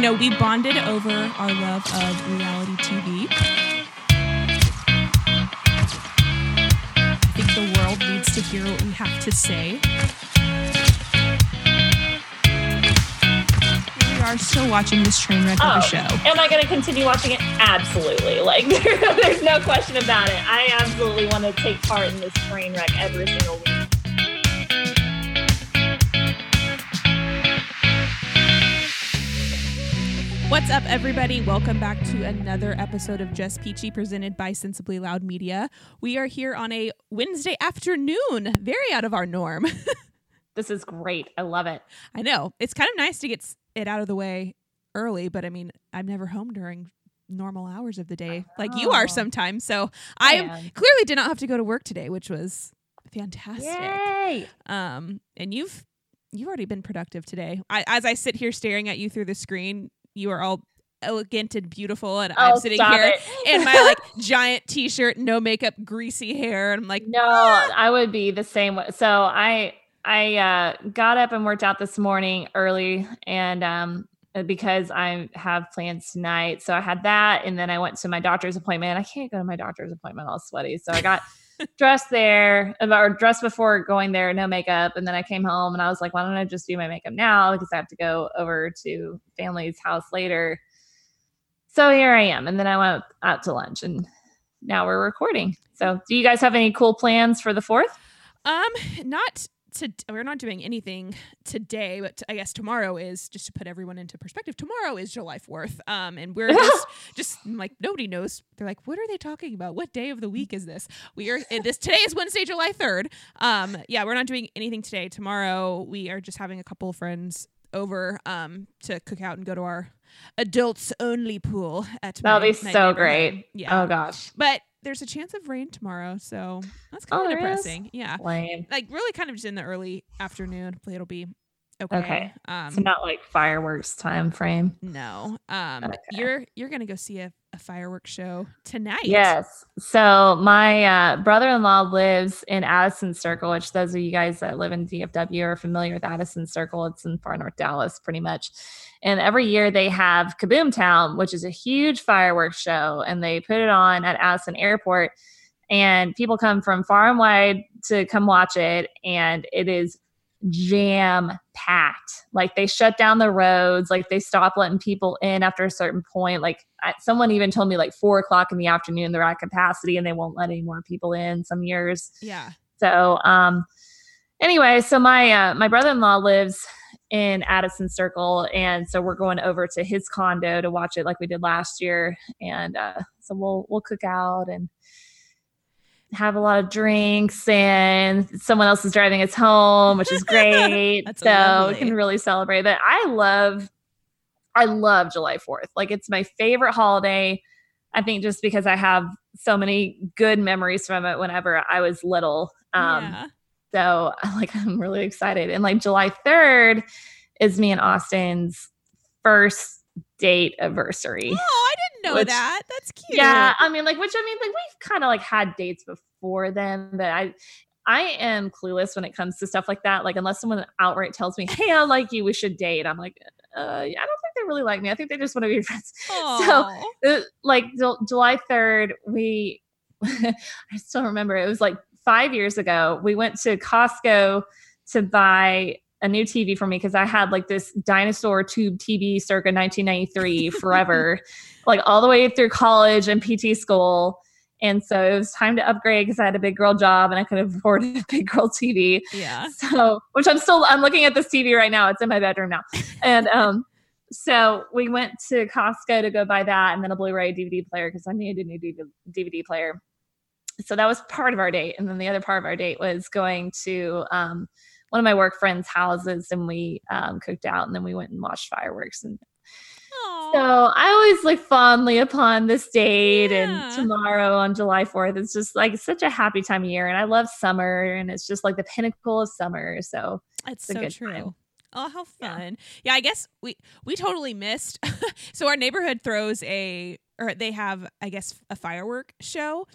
You know, we bonded over our love of reality TV. I think the world needs to hear what we have to say. We are still watching this train wreck of a Oh, show. Am I going to continue watching it? Absolutely. Like, there's no question about it. I absolutely want to take part in this train wreck every single week. What's up, everybody? Welcome back to another episode of Just Peachy presented by Sensibly Loud Media. We are here on a Wednesday afternoon, very out of our norm. This is great. I love it. I know. It's kind of nice to get it out of the way early, but I mean, I'm never home during normal hours of the day like you are sometimes. So I am- clearly did not have to go to work today, which was fantastic. Yay. Um, and you've you've already been productive today. I, as I sit here staring at you through the screen, you are all elegant and beautiful, and I'm Oh, sitting here in my like giant t-shirt, no makeup, greasy hair, and I'm like, No, I would be the same way. So I I uh, got up and worked out this morning early, and um, because I have plans tonight, so I had that, and then I went to my doctor's appointment. I can't go to my doctor's appointment all sweaty, so I got dressed there, or dressed before going there, no makeup, and then I came home and I was like, why don't I just do my makeup now because I have to go over to family's house later. So here I am, and then I went out to lunch, and now we're recording. So, do you guys have any cool plans for the fourth? um, not to we're not doing anything today, but I guess tomorrow is just to put everyone into perspective. Tomorrow is July Fourth, um, and we're just just like nobody knows. They're like, what are they talking about? What day of the week is this? We are this today is Wednesday, July third. Um, yeah, we're not doing anything today. Tomorrow we are just having a couple of friends over um to cook out and go to our adults only pool at That'll be so great. Yeah, Oh gosh, but there's a chance of rain tomorrow, so that's Oh, kind of is? depressing. Yeah, lame. like really kind of just in the early afternoon. Hopefully it'll be okay. Okay. Um, So not like fireworks time frame. no. Um, Okay. you're you're gonna go see a, a fireworks show tonight. Yes. So my uh, brother-in-law lives in Addison Circle, which those of you guys that live in DFW are familiar with Addison Circle. It's in far north Dallas, pretty much. And every year they have Kaboom Town, which is a huge fireworks show, and they put it on at Addison Airport. And people come from far and wide to come watch it, and it is jam packed. Like they shut down the roads, like they stop letting people in after a certain point. Like I, someone even told me like four o'clock in the afternoon they're at capacity and they won't let any more people in some years. Yeah. So um anyway, so my uh, my brother-in-law lives in Addison Circle and so we're going over to his condo to watch it like we did last year and uh so we'll we'll cook out and have a lot of drinks and someone else is driving us home which is great. So lovely. we can really celebrate that. I love i love july 4th like it's my favorite holiday. I think just because i have so many good memories from it whenever i was little. Um yeah. so like i'm really excited. And like july 3rd is me and austin's first date anniversary. Oh, I didn't know Which- that. That's cute. yeah, I mean, like, which I mean, like, we've kind of like had dates before then, but I, I am clueless when it comes to stuff like that. Like, unless someone outright tells me, "Hey, I like you, we should date," I'm like, uh, I don't think they really like me. I think they just want to be friends. Aw. Uh, like Ju- July third, we, I still remember it was like five years ago. We went to Costco to buy a new TV for me because I had like this dinosaur tube TV circa 1993 forever, like all the way through college and PT school. And so it was time to upgrade because I had a big girl job and I could afford a big girl TV. yeah. So, which I'm still, I'm looking at this TV right now. It's in my bedroom now. And, um, so we went to Costco to go buy that and then a Blu-ray DVD player because I needed a new DVD player. So that was part of our date. And then the other part of our date was going to um, one of my work friends' houses and we um, cooked out and then we went and watched fireworks. And so I always look fondly upon this date Yeah. and tomorrow on July 4th. It's just like such a happy time of year. And I love summer and it's just like the pinnacle of summer. So It's a so good true. time. Oh, how fun! Yeah. I guess we we totally missed. so our neighborhood throws a, or they have, I guess, a firework show,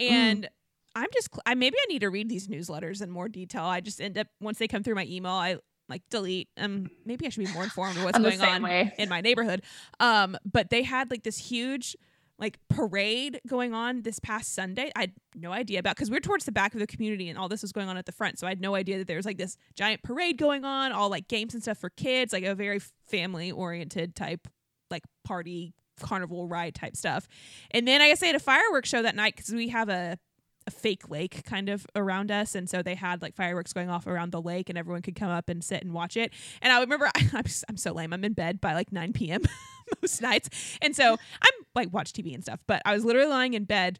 Mm. I'm just, I maybe I need to read these newsletters in more detail. I just end up once they come through my email, I like delete. Um, maybe I should be more informed of what's going on way. in my neighborhood. Um, but they had like this huge like parade going on this past Sunday. I had no idea about because we are towards the back of the community and all this was going on at the front. So I had no idea that there was like this giant parade going on, all like games and stuff for kids, like a very family oriented type like party carnival ride type stuff. And then I guess they had a fireworks show that night because we have a a fake lake kind of around us. And so they had like fireworks going off around the lake and everyone could come up and sit and watch it. And i remember I, I'm, s- I'm so lame. I'm in bed by like 9 p.m most nights. And so i'm like watch tv and stuff but i was literally lying in bed.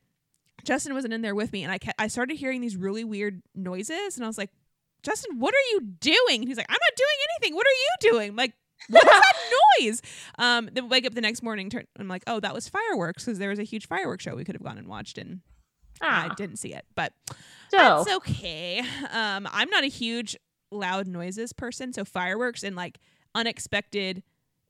Justin wasn't in there with me and i kept, i started hearing these really weird noises and i was like justin what are you doing? And he's like i'm not doing anything. What are you doing? I'm like what is that noise? Um then wake up the next morning turn i'm like oh that was fireworks because there was a huge fireworks show we could have gone and watched and I Ah, didn't see it, but dope. that's okay. Um, I'm not a huge loud noises person, so fireworks and like unexpected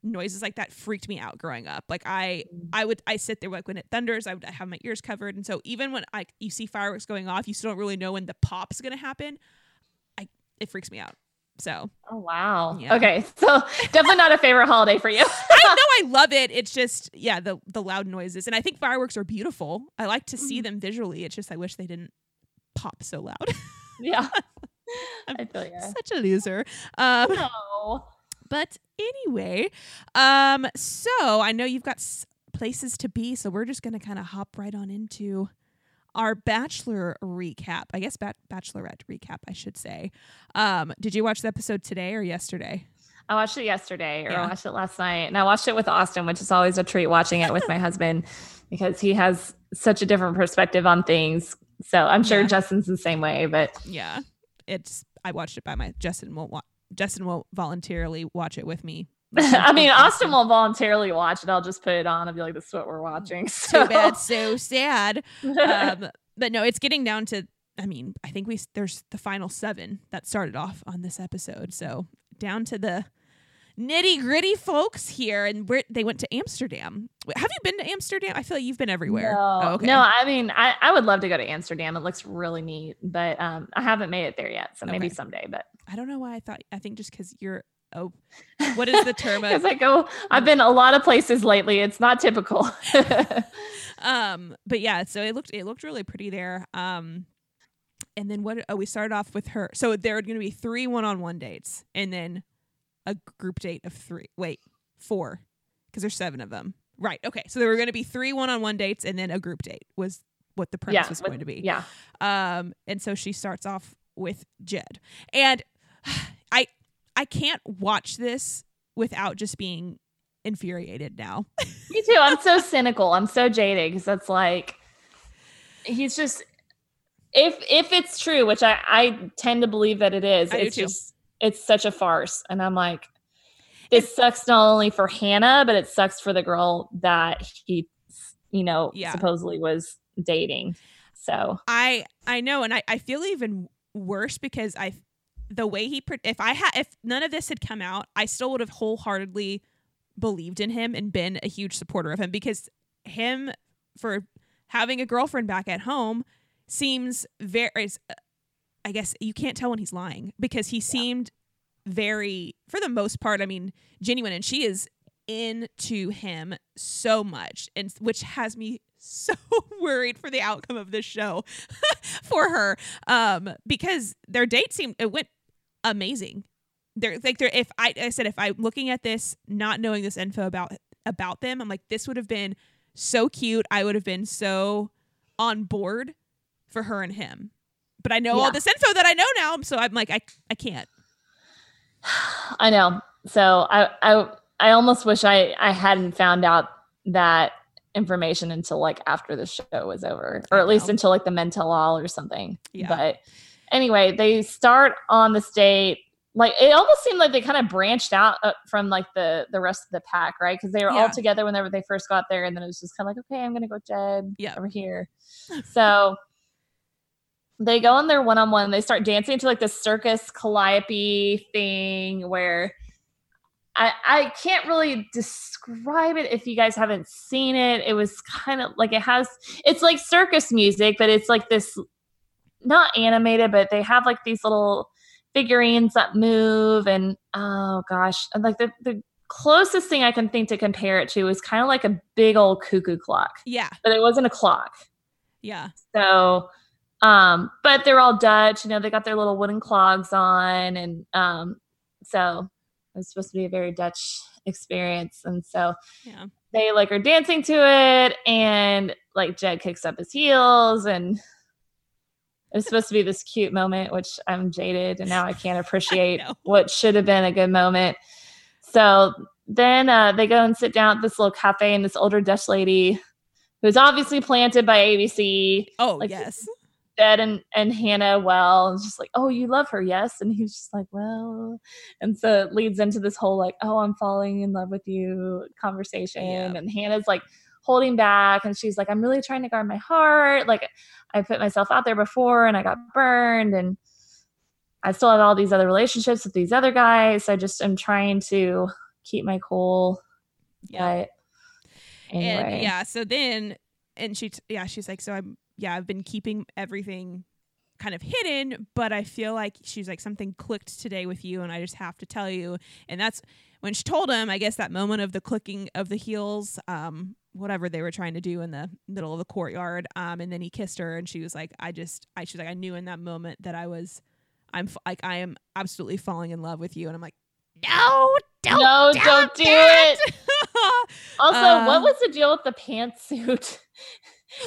noises like that freaked me out growing up. Like I, I would, I sit there like when it thunders, I would have my ears covered, and so even when like you see fireworks going off, you still don't really know when the pop's gonna happen. I, it freaks me out. So Oh wow. Yeah. Okay, so definitely not a favorite holiday for you. I know I love it. It's just yeah, the the loud noises, and I think fireworks are beautiful. I like to see them visually. It's just I wish they didn't pop so loud. yeah. I feel you. Such a loser. Um, No. but anyway, um, so I know you've got s- places to be, so we're just gonna kind of hop right on into our bachelor recap. I guess bat- bachelorette recap, I should say. Um, did you watch the episode today or yesterday? I watched it yesterday, or Yeah. I watched it last night, and I watched it with Austin, which is always a treat watching it with my husband because he has such a different perspective on things. So I'm sure Yeah. Justin's the same way, but Yeah, it's I watched it by my Justin won't wa- Justin won't voluntarily watch it with me. I mean, Austin won't voluntarily watch it. I'll just put it on and be like, "This is what we're watching." So. Too bad, so sad. um, but no, it's getting down to. I mean, I think we there's the final seven that started off on this episode, so down to the nitty gritty folks here, and where they went to Amsterdam. Have you been to Amsterdam? I feel like you've been everywhere. No, Oh, okay. no. I mean, I, I would love to go to Amsterdam. It looks really neat, but um, I haven't made it there yet. So maybe someday. But I don't know why I thought. I think just because you're. Oh, what is the term? Because Of, I go, I've been a lot of places lately. It's not typical. um, but yeah, so it looked it looked really pretty there. Um, and then what? Oh, we started off with her. So there are going to be three one-on-one dates, and then a group date of three. Wait, four, because there's seven of them. Right. Okay. So there were going to be three one-on-one dates, and then a group date was what the premise yeah, was with- going to be. yeah. Um, and so she starts off with Jed, and I I can't watch this without just being infuriated now. Me too. I'm so cynical. I'm so jaded because that's like he's just if if it's true, which I I tend to believe that it is. I it's just it's such a farce, and I'm like, this sucks not only for Hannah, but it sucks for the girl that he, you know, Yeah. supposedly was dating. So I I know, and I I feel even worse because I the way he if I had if none of this had come out, I still would have wholeheartedly believed in him and been a huge supporter of him because him for having a girlfriend back at home seems very I guess you can't tell when he's lying because he seemed very for the most part I mean genuine and she is into him so much and which has me so worried for the outcome of this show for her um because their date seemed it went amazing they're like they're if I, I said if i'm looking at this not knowing this info about about them i'm like this would have been so cute i would have been so on board for her and him but i know Yeah. all this info that i know now so i'm like i i can't I know. So I I I almost wish I I hadn't found out that information until like after the show was over, or at least until like the Men Tell All or something. Yeah. But anyway, they start on this date. Like it almost seemed like they kind of branched out uh, from like the the rest of the pack, right? Because they were Yeah. all together whenever they first got there, and then it was just kind of like, okay, I'm gonna go Jed Yeah. over here. so they go on their one on one. They start dancing to like this circus calliope thing where I I can't really describe it if you guys haven't seen it. It was kind of like it has it's like circus music, but it's like this not animated, but they have like these little figurines that move and oh gosh and like the, the closest thing i can think to compare it to is kind of like a big old cuckoo clock Yeah. but it wasn't a clock Yeah. so um but they're all dutch you know they got their little wooden clogs on and um so it's supposed to be a very dutch experience and so Yeah. they like are dancing to it and like Jed kicks up his heels and it's supposed to be this cute moment which I'm jaded and now I can't appreciate know. what should have been a good moment. So then uh, they go and sit down at this little cafe and this older Dutch lady who's obviously planted by ABC Oh Like, yes. Jed and, and Hannah well and just like, oh, you love her, yes. And he's just like, well, and so it leads into this whole like, oh, I'm falling in love with you conversation. Yeah. And Hannah's like holding back and she's like, I'm really trying to guard my heart. Like I put myself out there before and I got burned and I still have all these other relationships with these other guys. I just am trying to keep my cool. Yeah. Anyway. And yeah, so then and she t- yeah, she's like so I'm yeah, I've been keeping everything kind of hidden, but I feel like she's like something clicked today with you and I just have to tell you. And that's when she told him, I guess that moment of the clicking of the heels um whatever they were trying to do in the middle of the courtyard um and then he kissed her and she was like I just I she's like I knew in that moment that I was I'm f- like I am absolutely falling in love with you and I'm like no don't no, don't do that." it. Also, what was the deal with the pantsuit?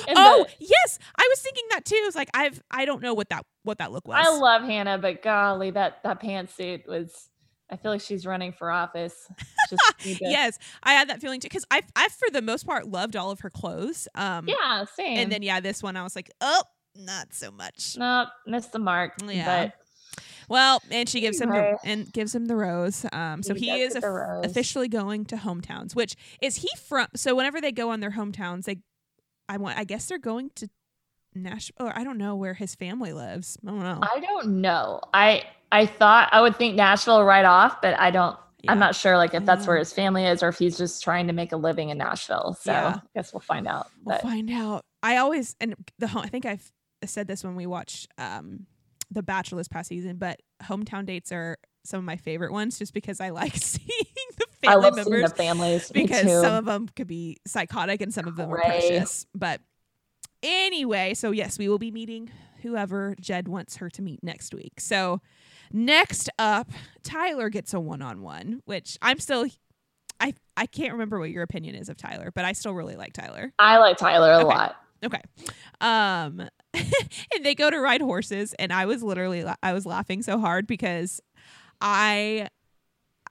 Oh the- yes, I was thinking that too. It's like I've I don't know what that what that look was. I love Hannah, but golly, that that pantsuit was. I feel like she's running for office. Just yes, I had that feeling too because I I for the most part loved all of her clothes. Um, yeah, same. and then yeah, this one I was like, oh, not so much. no, missed the mark. Yeah. but Well, and she gives him the, and gives him the rose. Um, so he, does is get the of- rose. officially going to hometowns. Which is he from? So whenever they go on their hometowns, they, I want. I guess they're going to Nashville. Or I don't know where his family lives. I don't know. I don't know. I I thought I would think Nashville right off, but I don't. I'm not sure, like if that's where his family is, or if he's just trying to make a living in Nashville. So Yeah. I guess we'll find out. We'll But find out. I always and the home. I think I've said this when we watched um, The Bachelor this past season, but hometown dates are some of my favorite ones, just because I like seeing the I family members. the families because some of them could be psychotic and some of them are precious. But anyway, so yes, we will be meeting whoever Jed wants her to meet next week. So next up, Tyler gets a one-on-one, which I'm still. I I can't remember what your opinion is of Tyler, but I still really like Tyler. I like Tyler a Okay. lot. Okay. Um and they go to ride horses and I was literally la- I was laughing so hard because I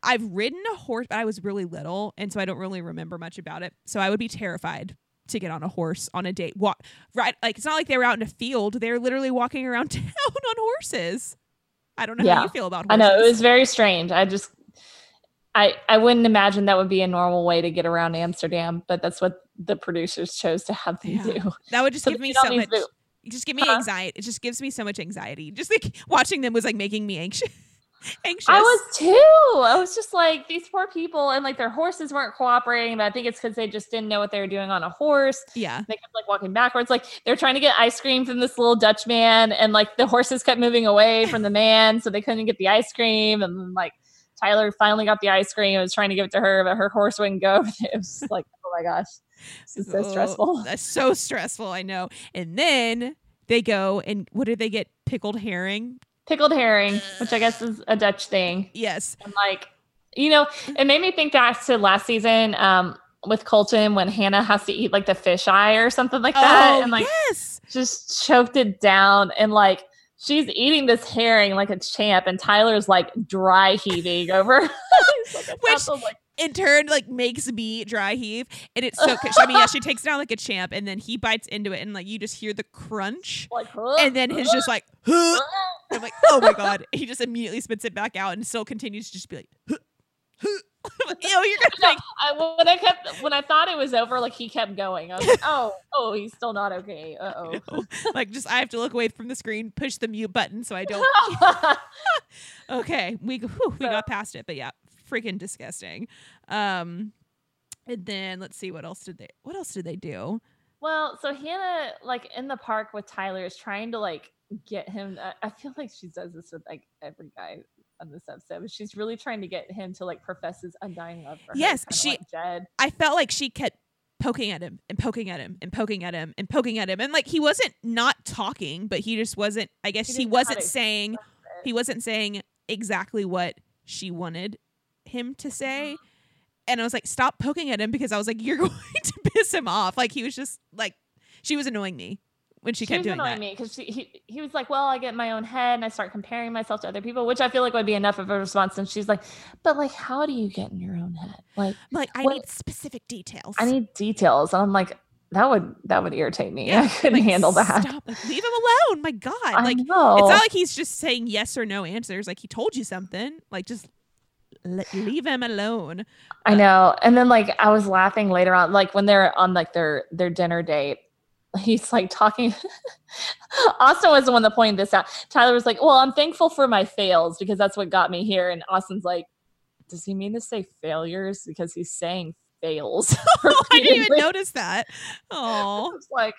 I've ridden a horse but I was really little and so I don't really remember much about it. So I would be terrified to get on a horse on a date. Walk right like it's not like they were out in a field. They're literally walking around town on horses. I don't know how you feel about I horses. know it was very strange. I just I I wouldn't imagine that would be a normal way to get around Amsterdam, but that's what the producers chose to have them Yeah. do. that would just So give me so much just give me Huh? anxiety. It just gives me so much anxiety. Just like watching them was like making me anxious. anxious. I was too. I was just like these poor people, and like their horses weren't cooperating. But I think it's because they just didn't know what they were doing on a horse. yeah. They kept like walking backwards. Like they're trying to get ice cream from this little Dutch man, and like the horses kept moving away from the man, so they couldn't get the ice cream. And like Tyler finally got the ice cream and was trying to give it to her, but her horse wouldn't go. It was like, oh my gosh, this is so Oh, stressful. That's so stressful. I know. And then they go and what did they get? Pickled herring. Pickled herring, which I guess is a Dutch thing. Yes. And like, you know, it made me think back to last season um, with Colton when Hannah has to eat like the fish eye or something like that, oh and like yes. just choked it down, and like she's eating this herring like a champ, and Tyler's like dry heaving over. Like, Which- "That's like, In turn, like makes me dry heave, and it's so. I mean, yeah, she takes it down like a champ, and then he bites into it, and like you just hear the crunch, like, and then he's just like, huh. I'm like, oh my god. He just immediately spits it back out, and still continues to just be like, huh, huh. Like, you're gonna No, like, I, when I kept when I thought it was over, like he kept going. I was like, oh, oh, he's still not okay. Uh oh. like just I have to look away from the screen, push the mute button so I don't Okay, we whew, we So- got past it, but yeah, freaking disgusting. Um, and then let's see what else did they what else did they do? Well, so Hannah, like in the park with Tyler, is trying to like get him. I, feel like she does this with like every guy on this episode. But she's really trying to get him to like profess his undying love for her. Yes, she- like Jed. I felt like she kept poking at him and poking at him and poking at him and poking at him and like he wasn't not talking but he just wasn't i guess He he, didn't know how wasn't saying he wasn't saying exactly what she wanted him to say mm-hmm. and i was like stop poking at him because i was like you're going to piss him off like he was just like she was annoying me when she, She kept doing annoying that me because he he was like, "Well, I get in my own head and I start comparing myself to other people," which I feel like would be enough of a response. And she's like, "But like, how do you get in your own head? Like, I'm like i What- need specific details I need details." And I'm like, "That would that would irritate me. I couldn't Like, handle that." stop like, leave him alone my god I like know. It's not like he's just saying yes or no answers. Like he told you something. Like just leave him alone. I know. And then like I was laughing later on, like when they're on like their their dinner date. He's like talking. Austin was the one that pointed this out. Tyler was like, "Well, I'm thankful for my fails because that's what got me here." And Austin's like, "Does he mean to say failures because he's saying fails?" I didn't even notice that. Oh. like,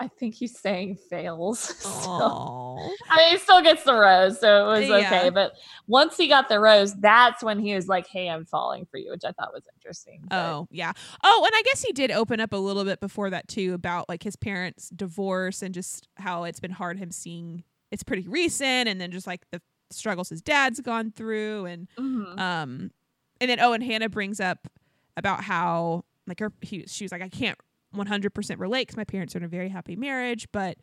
"I think he's saying fails." So- Oh. I mean, he still gets the rose, so it was Yeah. okay. But once he got the rose, that's when he was like, "Hey, I'm falling for you," which I thought was interesting. but- Oh, yeah. Oh, and I guess he did open up a little bit before that too about like his parents' divorce and just how it's been hard him seeing it's pretty recent and then just like the struggles his dad's gone through and Mhm. um and then oh and hannah brings up about how like her he, she was like i can't 100% relate because my parents are in a very happy marriage but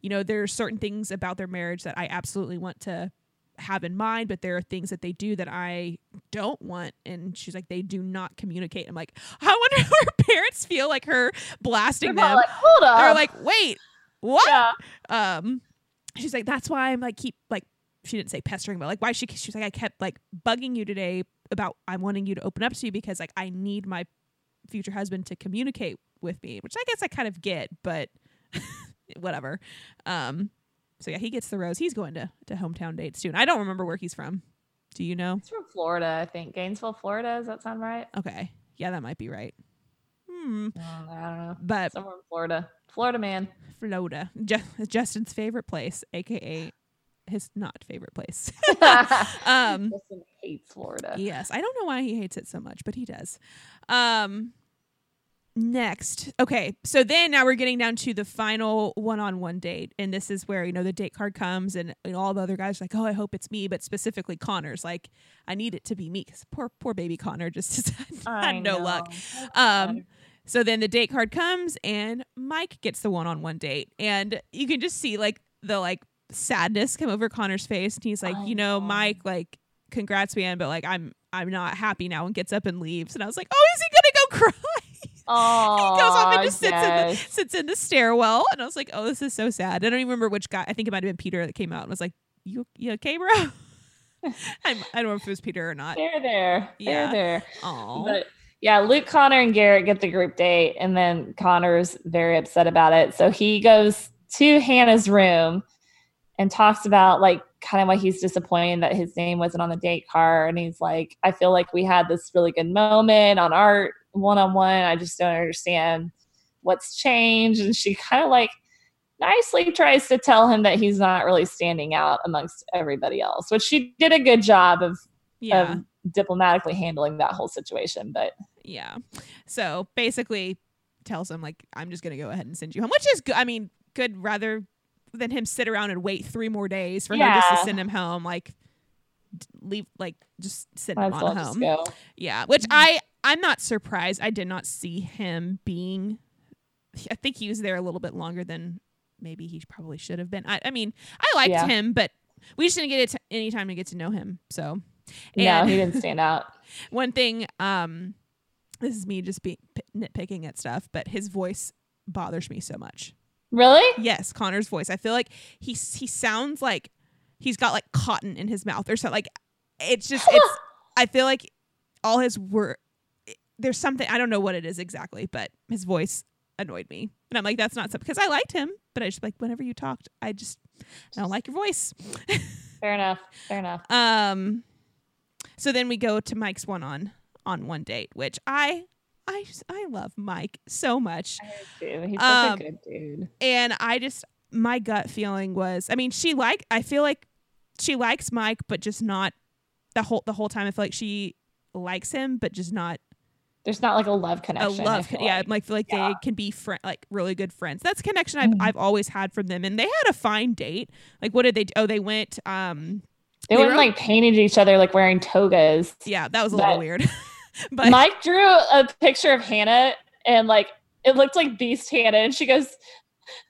you know there are certain things about their marriage that i absolutely want to have in mind but there are things that they do that i don't want and she's like they do not communicate i'm like i wonder how her parents feel like her They're blasting them like, hold up. or like wait what yeah. um she's like that's why i'm like keep like she didn't say pestering but like why she she's like i kept like bugging you today about i'm wanting you to open up to you because like i need my future husband to communicate with me which i guess i kind of get but whatever um so yeah he gets the rose he's going to to hometown dates soon i don't remember where he's from do you know It's from Florida, I think. Gainesville, Florida. Does that sound right? okay yeah that might be right hmm Mm, I don't know. but Somewhere in Florida. Florida man. Florida, Ju- Justin's favorite place, aka his not favorite place. um, Justin hates Florida. yes, I don't know why he hates it so much, but he does. Um, next, okay, so then now we're getting down to the final one-on-one date, and this is where you know the date card comes, and, and all the other guys are like, oh, I hope it's me, but specifically Connor's like, I need it to be me, 'cause poor poor baby Connor just had no know. luck. Um, So then the date card comes and Mike gets the one on one date. And you can just see like the like sadness come over Connor's face. And he's like, I you know, know. Mike, like, congrats, man, but like I'm I'm not happy now and gets up and leaves. And I was like, Oh, is he gonna go cry? Oh, he goes off and just sits in the sits in the stairwell. And I was like, Oh, this is so sad. I don't even remember which guy I think it might have been Peter that came out and was like, You you okay, bro? I, I don't know if it was Peter or not. They're there. Yeah. They're there. Oh, But yeah, Luke, Connor, and Garrett get the group date, and then Connor's very upset about it. So he goes to Hannah's room and talks about like kind of why he's disappointed that his name wasn't on the date card. And he's like, I feel like we had this really good moment on our one on one. I just don't understand what's changed. And she kind of like nicely tries to tell him that he's not really standing out amongst everybody else, which she did a good job of, yeah. of diplomatically handling that whole situation. But Yeah. So basically tells him like I'm just gonna go ahead and send you home, which is good. I mean, good rather than him sit around and wait three more days for her just to send him home. Like leave like just send might him on well home. Yeah. Which I I'm not surprised. I did not see him being. I think he was there a little bit longer than maybe he probably should have been. I, I mean, I liked Yeah. him, but we just didn't get it to, any time to get to know him. So No, he didn't stand out. one thing um this is me just being nitpicking at stuff but his voice bothers me so much Really? yes connor's voice i feel like he he sounds like he's got like cotton in his mouth or something like it's just it's i feel like all his word there's something i don't know what it is exactly but his voice annoyed me and i'm like that's not something because i liked him but i just like whenever you talked i just i don't like your voice Fair enough. Fair enough. um, so then we go to Mike's one on on one date, which I I just- I love Mike so much, I do. He's such Um, a good dude. and I just my gut feeling was, I mean, she like I feel like she likes Mike, but just not the whole the whole time. I feel like she likes him, but just not There's not like a love connection. I love. feel yeah, like. like feel like Yeah. they can be friend like really good friends. That's a connection I've Mhm. I've always had from them, and they had a fine date. Like, what did they? do? Oh, they went. Um, They, They went like painted each other like wearing togas. yeah, that was a little weird. but Mike drew a picture of Hannah and like it looked like Beast Hannah, and she goes,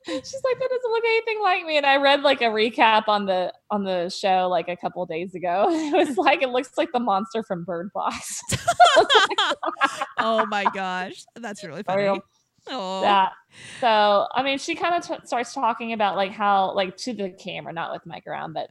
she's like, that doesn't look anything like me. And I read like a recap on the on the show like a couple days ago. It was like it looks like the monster from Bird Box. oh my gosh, that's really funny. Oh, that. So I mean, she kind of t- starts talking about like how like to the camera, not with Mike around, but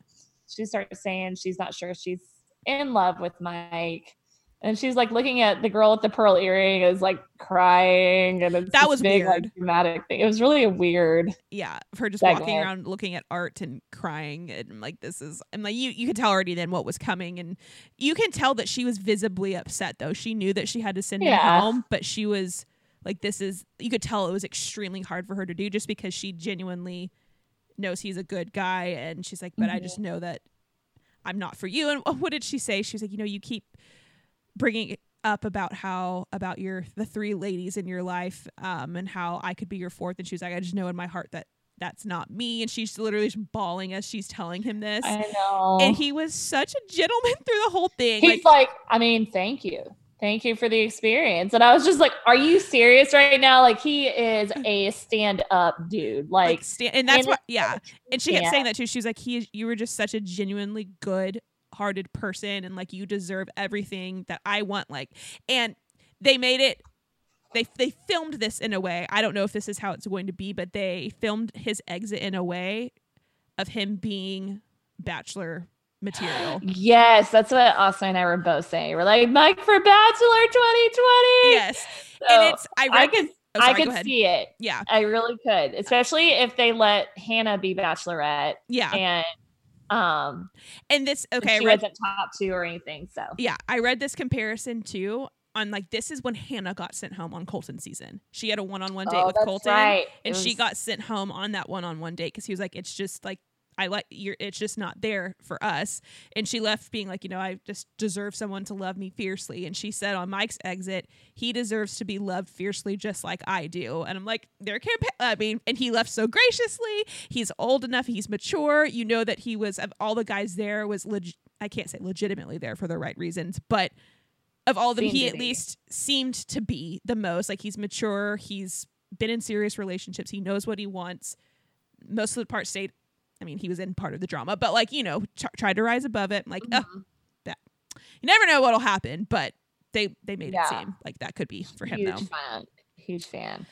she starts saying she's not sure she's in love with Mike. And she's like looking at the girl with the pearl earring is like crying, and it's That was big weird. like dramatic thing. It was really a weird. yeah, of her just Segue. walking around looking at art and crying and like this is and like you you could tell already then what was coming and you can tell that she was visibly upset though. She knew that she had to send him home, but she was like this is you could tell it was extremely hard for her to do just because she genuinely knows he's a good guy and she's like, but I Mhm. just know that I'm not for you. And what did she say? She was like, you know, you keep bringing up about how about your the three ladies in your life um and how I could be your fourth and she was like I just know in my heart that that's not me and she's literally just bawling as she's telling him this I know. and he was such a gentleman through the whole thing He's like like, I mean, thank you. Thank you for the experience. And I was just like, are you serious right now? Like he is a stand-up dude. like Like, sta- and that's what yeah and she kept Yeah. saying that too she was like he is, you were just such a genuinely good hearted person and like you deserve everything that I want like and they made it they they filmed this in a way I don't know if this is how it's going to be but they filmed his exit in a way of him being bachelor material yes, that's what Austin and I were both saying. We're like, Mike for Bachelor 2020. yes So, and it's I I could, oh, sorry, I could see it. yeah I really could, especially if they let Hannah be Bachelorette yeah and um, and this okay I she read wasn't top two or anything. So yeah, I read this comparison too on like this is when Hannah got sent home on Colton season. She had a one-on-one date Oh, with Colton, right. and It she got sent home on that one-on-one date because he was like, "It's just like I like you're. It's just not there for us." And she left being like, "You know, I just deserve someone to love me fiercely." And she said on Mike's exit, he deserves to be loved fiercely just like I do. And I'm like, "They're campa- I mean, and he left so graciously. He's old enough. He's mature. You know that he was of all the guys there was leg- I can't say legitimately there for the right reasons, but of all of them, he at least seemed to be the most. Like he's mature. He's been in serious relationships. He knows what he wants. Most of the part stayed. I mean, he was in part of the drama, but like you know, tr- tried to rise above it. Like, uh, Mhm. you never know what'll happen, but they they made Yeah. it seem like that could be for him huge though. fan huge fan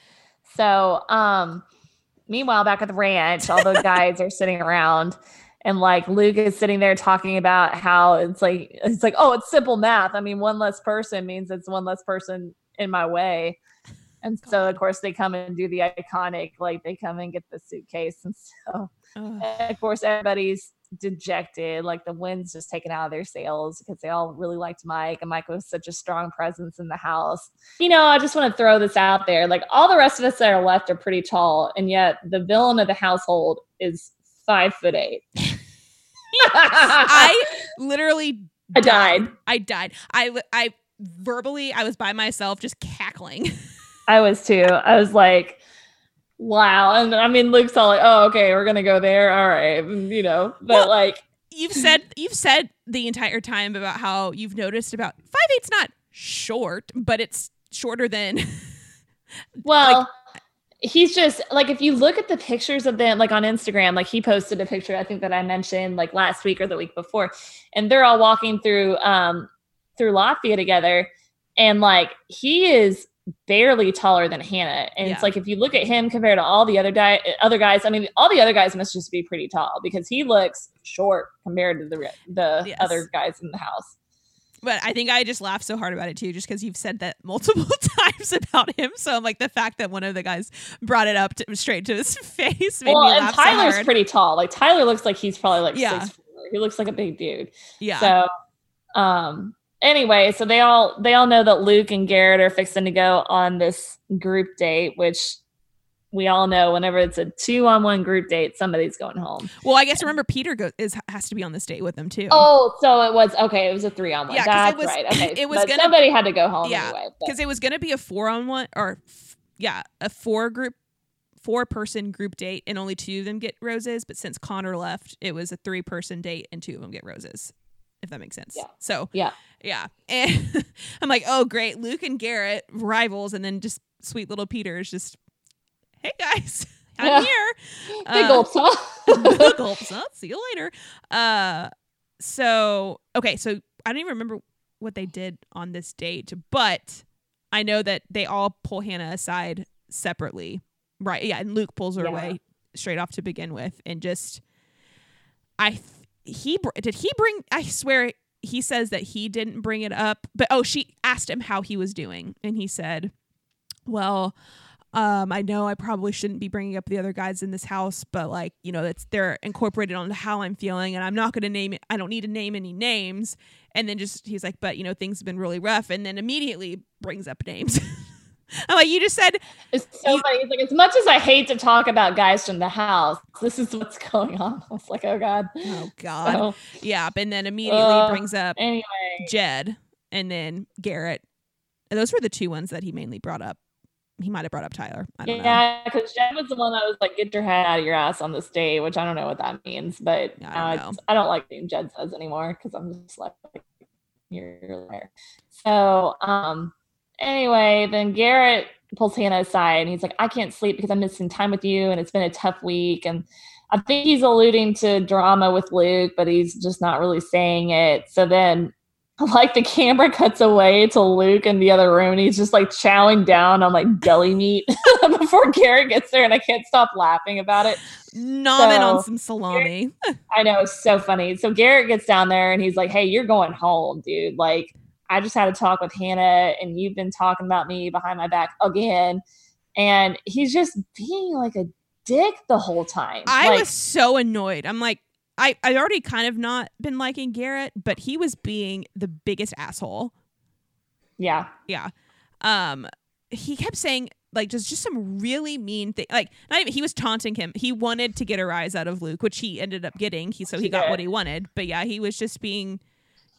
so um meanwhile back at the ranch all the guys are sitting around and like luke is sitting there talking about how it's like it's like oh it's simple math i mean one less person means it's one less person in my way and so of course they come and do the iconic like they come and get the suitcase and so. And of course everybody's dejected like the wind's just taken out of their sails because they all really liked mike and mike was such a strong presence in the house you know i just want to throw this out there like all the rest of us that are left are pretty tall and yet the villain of the household is five foot eight I literally I died. I died. I I verbally I was by myself just cackling. I was too. I was like, wow. And I mean, Luke's all like, oh, okay, we're going to go there. All right. You know, but Well, like, you've said you've said the entire time about how you've noticed about five eight's not short, but it's shorter than well, he's just like, if you look at the pictures of them, like on Instagram, like he posted a picture, I think that I mentioned like last week or the week before, and they're all walking through, um, through Latvia together. And like, he is barely taller than Hannah. And Yeah. it's like, if you look at him compared to all the other di- other guys, I mean, all the other guys must just be pretty tall because he looks short compared to the, the Yes. other guys in the house. but I think I just laughed so hard about it too, just because you've said that multiple times about him. So I'm like the fact that one of the guys brought it up to, straight to his face made well, me and laugh Tyler's so pretty tall. Like Tyler looks like he's probably like Yeah. six four. He looks like a big dude. yeah, So um anyway, so they all they all know that Luke and Garrett are fixing to go on this group date, which we all know whenever it's a two on one group date, somebody's going home. Well, I guess remember Peter goes is has to be on this date with them too. Oh, so it was okay. It was a three on one. Yeah, 'cause it That's was- right. Okay, it was gonna- somebody had to go home Yeah, anyway. because it was going to be a four on one or f- yeah, a four group four person group date and only two of them get roses, but since Connor left, it was a three person date and two of them get roses. If that makes sense. Yeah. So, Yeah. Yeah. And I'm like, "Oh, great. Luke and Garrett rivals and then just sweet little Peter is just Hey guys, I'm Yeah. here." Big Uh, gulps, huh? gulps up. See you later. Uh, so okay, so I don't even remember what they did on this date, but I know that they all pull Hannah aside separately, right? Yeah, and Luke pulls her Yeah. away straight off to begin with, and just I he did he bring? I swear he says that he didn't bring it up, but oh, she asked him how he was doing, and he said, "Well." um, I know I probably shouldn't be bringing up the other guys in this house, but like, you know, it's they're incorporated onto how I'm feeling, and I'm not going to name it. I don't need to name any names. And then just he's like, but you know, things have been really rough, and then immediately brings up names. I'm like, you just said, It's so You- funny. It's like as much as I hate to talk about guys from the house, this is what's going on. I was like, oh god. oh god, So, yeah, and then immediately Uh, brings up anyway, Jed, and then Garrett. And those were the two ones that he mainly brought up. He might have brought up Tyler. I don't yeah, because Jed was the one that was like, "Get your head out of your ass on this day," which I don't know what that means, but I don't know. I don't like being Jed says anymore because I'm just like, you're a liar. So, um, anyway, then Garrett pulls Hannah aside and he's like, "I can't sleep because I'm missing time with you, and it's been a tough week." And I think he's alluding to drama with Luke, but he's just not really saying it. So then like the camera cuts away to Luke in the other room and he's just like chowing down on like deli meat before Garrett gets there and I can't stop laughing about it. Nomming on some salami. I know it's so funny. So Garrett gets down there and he's like, Hey, you're going home, dude. Like, I just had a talk with Hannah and you've been talking about me behind my back again. And he's just being like a dick the whole time. I like, was so annoyed. I'm like, I I already kind of not been liking Garrett, but he was being the biggest asshole. yeah. Yeah. Um, he kept saying like just just some really mean thing. Like not even he was taunting him. He wanted to get a rise out of Luke, which he ended up getting. He so he He got did. what he wanted. But yeah, he was just being.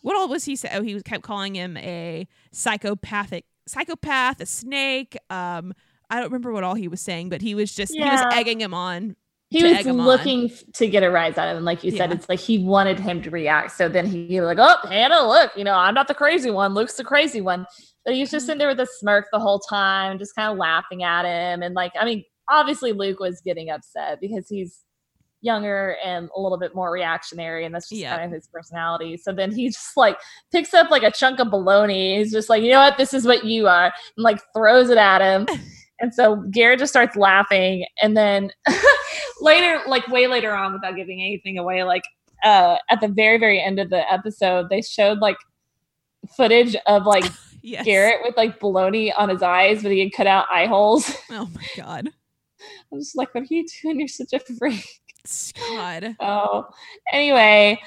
What all was he say? Oh, he was kept calling him a psychopathic psychopath, a snake. Um, I don't remember what all he was saying, but he was just he was egging him on. he was him on. looking to get a rise out of him, like you said. Yeah. It's like he wanted him to react. So then he, he was like, "Oh, Hannah, look, you know, I'm not the crazy one. Luke's the crazy one." But he was Mm-hmm. just sitting there with a smirk the whole time, just kind of laughing at him. And like, I mean, obviously Luke was getting upset because he's younger and a little bit more reactionary, and that's just Yeah. kind of his personality. So then he just like picks up like a chunk of bologna. He's just like, "You know what? This is what you are," and like throws it at him. And so Garrett just starts laughing. And then later, like way later on, without giving anything away, like uh, at the very, very end of the episode, they showed like footage of like Yes. Garrett with like baloney on his eyes, but he had cut out eye holes. Oh my god. I'm just like, what are you doing? You're such a freak. God. Oh, anyway.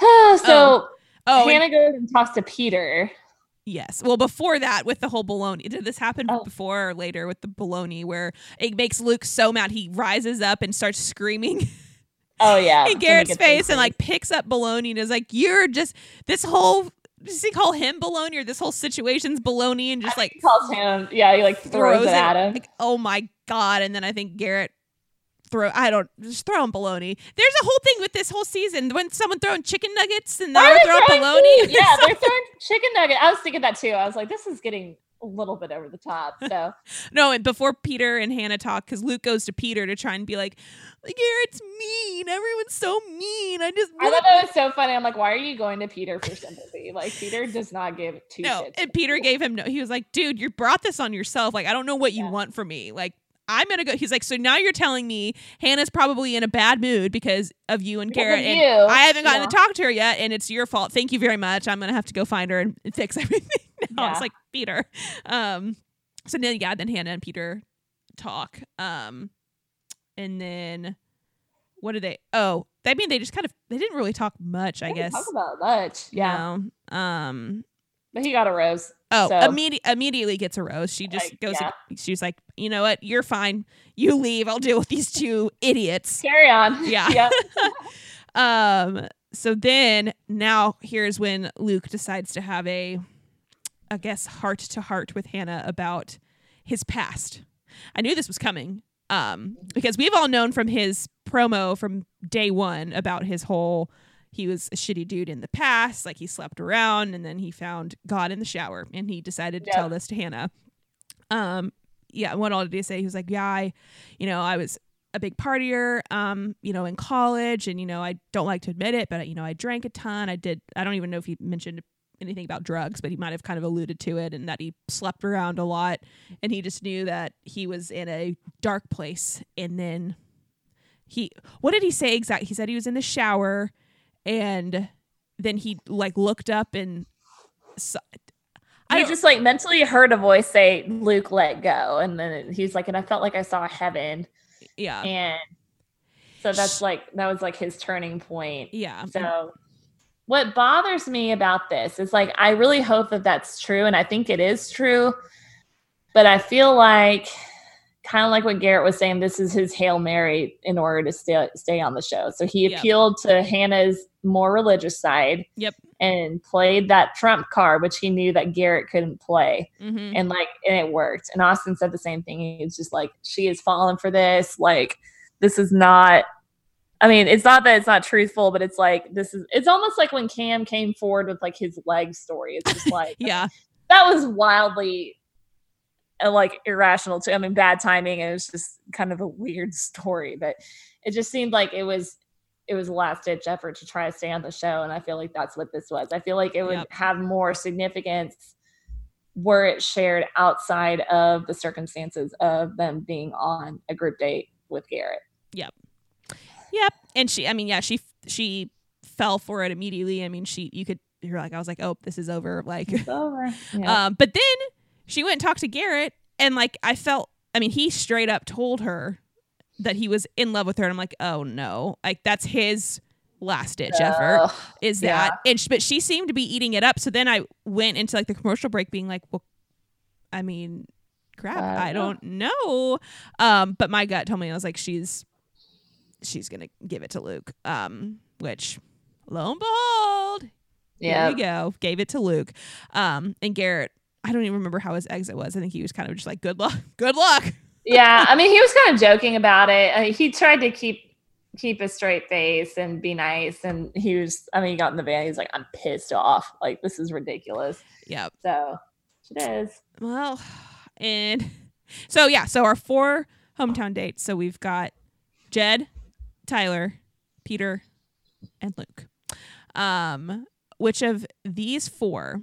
so Oh, and- Hannah goes and talks to Peter. yes. Well, before that, with the whole baloney, did this happen Oh. before or later with the baloney where it makes Luke so mad he rises up and starts screaming Oh yeah, in Garrett's face and like picks up baloney and is like, "You're just this whole." Does he call him baloney or this whole situation's baloney and just like he calls him. Yeah, he like throws, it at him. Like, oh my god! And then I think Garrett throw. I don't just throw him baloney. There's a whole thing with this whole season when someone throwing chicken nuggets and Why now are they're throwing throwing baloney. food? Yeah, they're throwing chicken nugget. I was thinking that too. I was like, this is getting a little bit over the top. So No, and before Peter and Hannah talk, because Luke goes to Peter to try and be like, Garrett's mean. Everyone's so mean. I just I thought that was so funny. I'm like, why are you going to Peter for sympathy? Like Peter does not give two no. shits. And Peter gave him no. He was like, dude, you brought this on yourself. Like, I don't know what you want from me. Like, I'm gonna go. He's like, so now you're telling me Hannah's probably in a bad mood because of you and Because Garrett, and you. I haven't gotten Yeah. to talk to her yet, and it's your fault. Thank you very much. I'm gonna have to go find her and fix everything. now Yeah. it's like Peter. Um. So then, yeah, then Hannah and Peter talk. Um, and then what do they? Oh, I mean, they just kind of they didn't really talk much. I They didn't guess. talk about much. Yeah, No. Um. But he got a rose. Oh, So- immedi- immediately gets a rose. She just Like, goes. yeah. She's like, you know what? You're fine. You leave. I'll deal with these two idiots. Carry on. Yeah. yep. Um. So then, now here's when Luke decides to have a, I guess, heart to heart with Hannah about his past. I knew this was coming. Um, because we've all known from his promo from day one about his whole. He was a shitty dude in the past, like he slept around, and then he found God in the shower, and he decided to tell this to Hannah. Um, yeah, what all did he say? He was like, "Yeah, I, you know, I was a big partier, um, you know, in college, and you know, I don't like to admit it, but you know, I drank a ton. I did. I don't even know if he mentioned anything about drugs, but he might have kind of alluded to it, and that he slept around a lot, and he just knew that he was in a dark place. And then he, what did he say exactly? He said he was in the shower, and then he like looked up and. I just like mentally heard a voice say, Luke, let go. And then he's like, and I felt like I saw heaven. yeah, And so that's like, that was like his turning point. yeah, So, what bothers me about this is like, I really hope that that's true. And I think it is true. But I feel like, kind of like what Garrett was saying, this is his Hail Mary in order to stay, stay on the show. So, he Yep. appealed to Hannah's more religious side. Yep. And played that trump card, which he knew that Garrett couldn't play hmm and like and it worked and austin said the same thing he's just like she is falling for this like this is not i mean it's not that it's not truthful but it's like this is it's almost like when cam came forward with like his leg story it's just like yeah, that was wildly uh, like irrational too i mean bad timing it was just kind of a weird story but it just seemed like it was it was a last ditch effort to try to stay on the show and i feel like that's what this was i feel like it would Yep. have more significance were it shared outside of the circumstances of them being on a group date with garrett Yep. Yep. And she, I mean, yeah, she she fell for it immediately. I mean, she, you could, you're like, I was like, oh, this is over. Like, it's over yeah. um, but then she went and talked to Garrett, and like, I felt, I mean, he straight up told her that he was in love with her, and I'm like, oh no, like that's his last ditch effort Ugh. is yeah. that, and sh- but she seemed to be eating it up. So then I went into like the commercial break, being like, well, I mean, crap, I I don't don't know. Um, but my gut told me I was like, she's she's gonna give it to Luke. Um, which lo and behold, yeah there you go, gave it to Luke. Um, and Garrett, I don't even remember how his exit was. I think he was kind of just like, good luck, good luck. yeah i mean he was kind of joking about it Uh, he tried to keep keep a straight face and be nice and he was i mean he got in the van he's like i'm pissed off like this is ridiculous Yep. so it is Well, and so yeah, so our four hometown dates. So we've got Jed, Tyler, Peter, and Luke. Um, which of these four?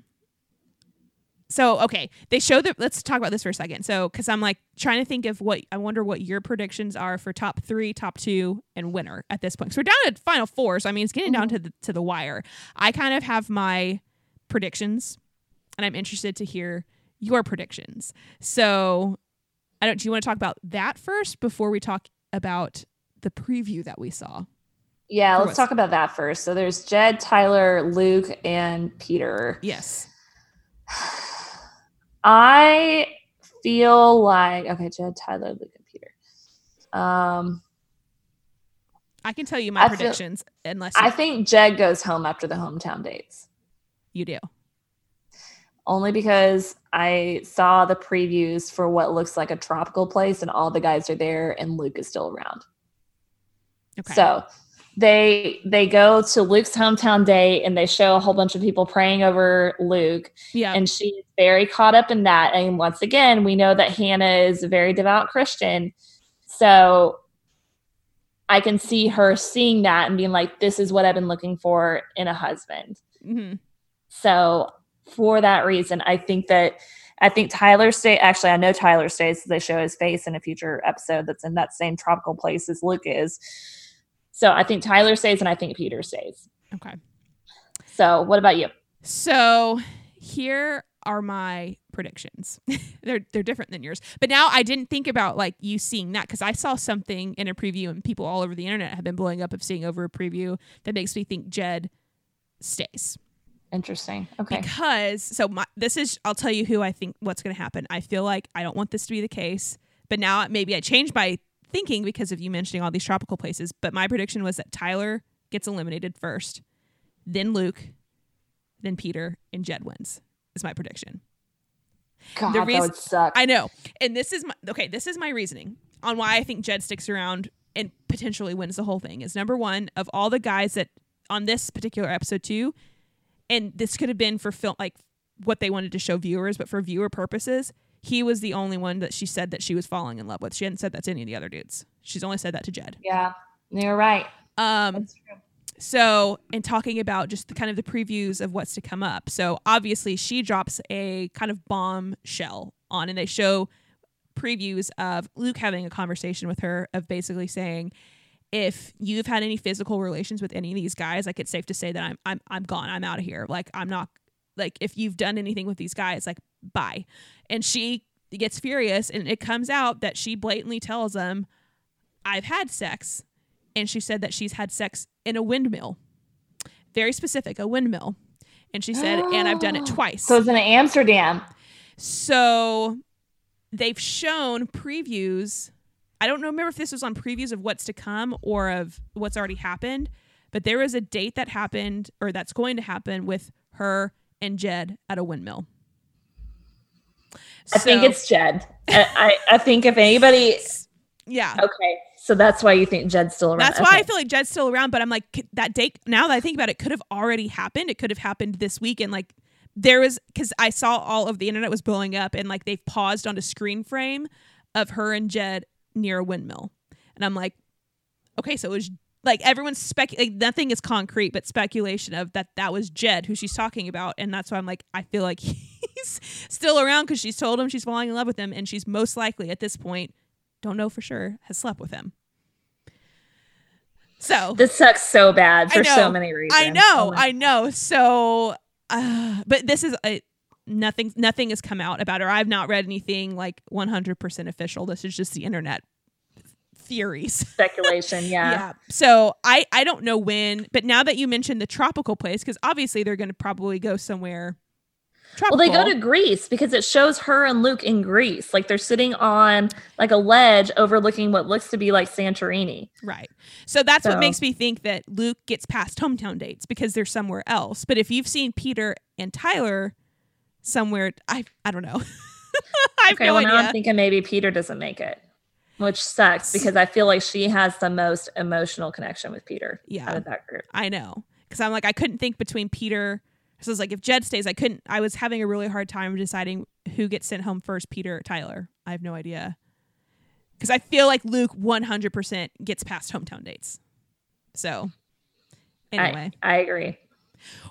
So okay, they show that. Let's talk about this for a second. So because I'm like trying to think of what I wonder what your predictions are for top three, top two, and winner at this point. So we're down to final four. So I mean, it's getting down mm-hmm. to the to the wire. I kind of have my predictions, and I'm interested to hear your predictions. So, I don't. Do you want to talk about that first before we talk about the preview that we saw? yeah let's talk about that first so there's jed tyler luke and peter Yes. I feel like okay, Jed, Tyler, Luke, and Peter. Um, I can tell you my I feel- predictions unless you, I think Jed goes home after the hometown dates, you do. only because I saw the previews for what looks like a tropical place, and all the guys are there, and Luke is still around. Okay. So they they go to Luke's hometown date, and they show a whole bunch of people praying over Luke, yeah. and she's very caught up in that. And once again, we know that Hannah is a very devout Christian. So I can see her seeing that and being like, this is what I've been looking for in a husband. hmm So for that reason, I think that I think Tyler stay actually I know Tyler stays they show his face in a future episode that's in that same tropical place as Luke is. So I think Tyler stays and I think Peter stays. Okay. So what about you? So here are my predictions. they're they're different than yours. But now I didn't think about like you seeing that because I saw something in a preview and people all over the internet have been blowing up of seeing over a preview that makes me think Jed stays. Interesting. Okay. Because so my, this is I'll tell you who I think what's going to happen. I feel like I don't want this to be the case, but now maybe I changed my thinking because of you mentioning all these tropical places. But my prediction was that Tyler gets eliminated first, then Luke, then Peter, and Jed wins. Is my prediction. God, The that reason- would suck. I know, and this is my okay. This is my reasoning on why I think Jed sticks around and potentially wins the whole thing. Is number one of all the guys that on this particular episode too, and this could have been for film like what they wanted to show viewers, but for viewer purposes, he was the only one that she said that she was falling in love with. She hadn't said that to any of the other dudes. She's only said that to Jed. yeah, you're right. Um, That's true. so, in talking about just the kind of the previews of what's to come up. So, obviously, she drops a kind of bombshell on, and they show previews of Luke having a conversation with her of basically saying, if you've had any physical relations with any of these guys, like it's safe to say that I'm I'm I'm gone. I'm out of here. Like I'm not like if you've done anything with these guys, like bye. And she gets furious, and it comes out that she blatantly tells them, "I've had sex." and she said that she's had sex in a windmill. Very specific, a windmill. And she said, and I've done it twice. So it's in Amsterdam. So they've shown previews. I don't know, remember if this was on previews of what's to come or of what's already happened, but there was a date that happened or that's going to happen with her and Jed at a windmill. I think it's Jed. I, I, I think if anybody, yeah. okay, so that's why you think Jed's still around. That's why I feel like Jed's still around, but I'm like that date. Now that I think about it, could have already happened. It could have happened this week, and like there was because I saw all of the internet was blowing up, and like they've paused on a screen frame of her and Jed near a windmill, and I'm like, okay, so it was like everyone's spec like nothing is concrete, but speculation of that that was Jed who she's talking about, and that's why I'm like I feel like he's still around because she's told him she's falling in love with him, and she's most likely at this point, don't know for sure, has slept with him. So This sucks so bad for so many reasons. I know, Oh I know. So, uh, but this is uh, nothing. Nothing has come out about her. I've not read anything like 100% official. This is just the internet theories. speculation. Yeah. Yeah. So I I don't know when, but now that you mentioned the tropical place, because obviously they're going to probably go somewhere. Well, they go to Greece because it shows her and Luke in Greece. Like they're sitting on like a ledge overlooking what looks to be like Santorini. Right. So that's So- what makes me think that Luke gets past hometown dates because they're somewhere else. But if you've seen Peter and Tyler somewhere, I I don't know. I have Okay, no well now idea. I'm thinking maybe Peter doesn't make it, which sucks because I feel like she has the most emotional connection with Peter Yeah. out of that group. I know. Because I'm like, I couldn't think between Peter. So it's like, if Jed stays, I couldn't. I was having a really hard time deciding who gets sent home first, Peter or Tyler. I have no idea. Because I feel like Luke 100% gets past hometown dates. So, anyway, I, I agree.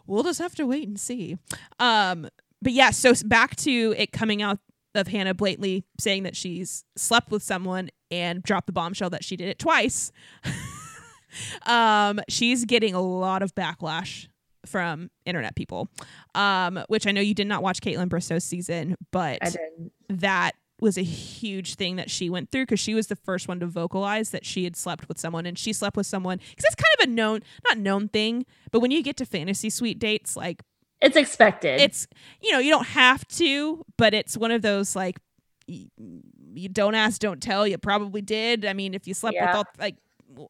we'll just have to wait and see. Um, but yeah, so back to it coming out of Hannah blatantly saying that she's slept with someone and dropped the bombshell that she did it twice. um, she's getting a lot of backlash from internet people, um, which I know you did not watch Kaitlyn Bristowe's season, but that was a huge thing that she went through because she was the first one to vocalize that she had slept with someone and she slept with someone because it's kind of a known not known thing but when you get to fantasy suite dates like It's expected. it's you know you don't have to but it's one of those like you don't ask don't tell you probably did i mean if you slept with all like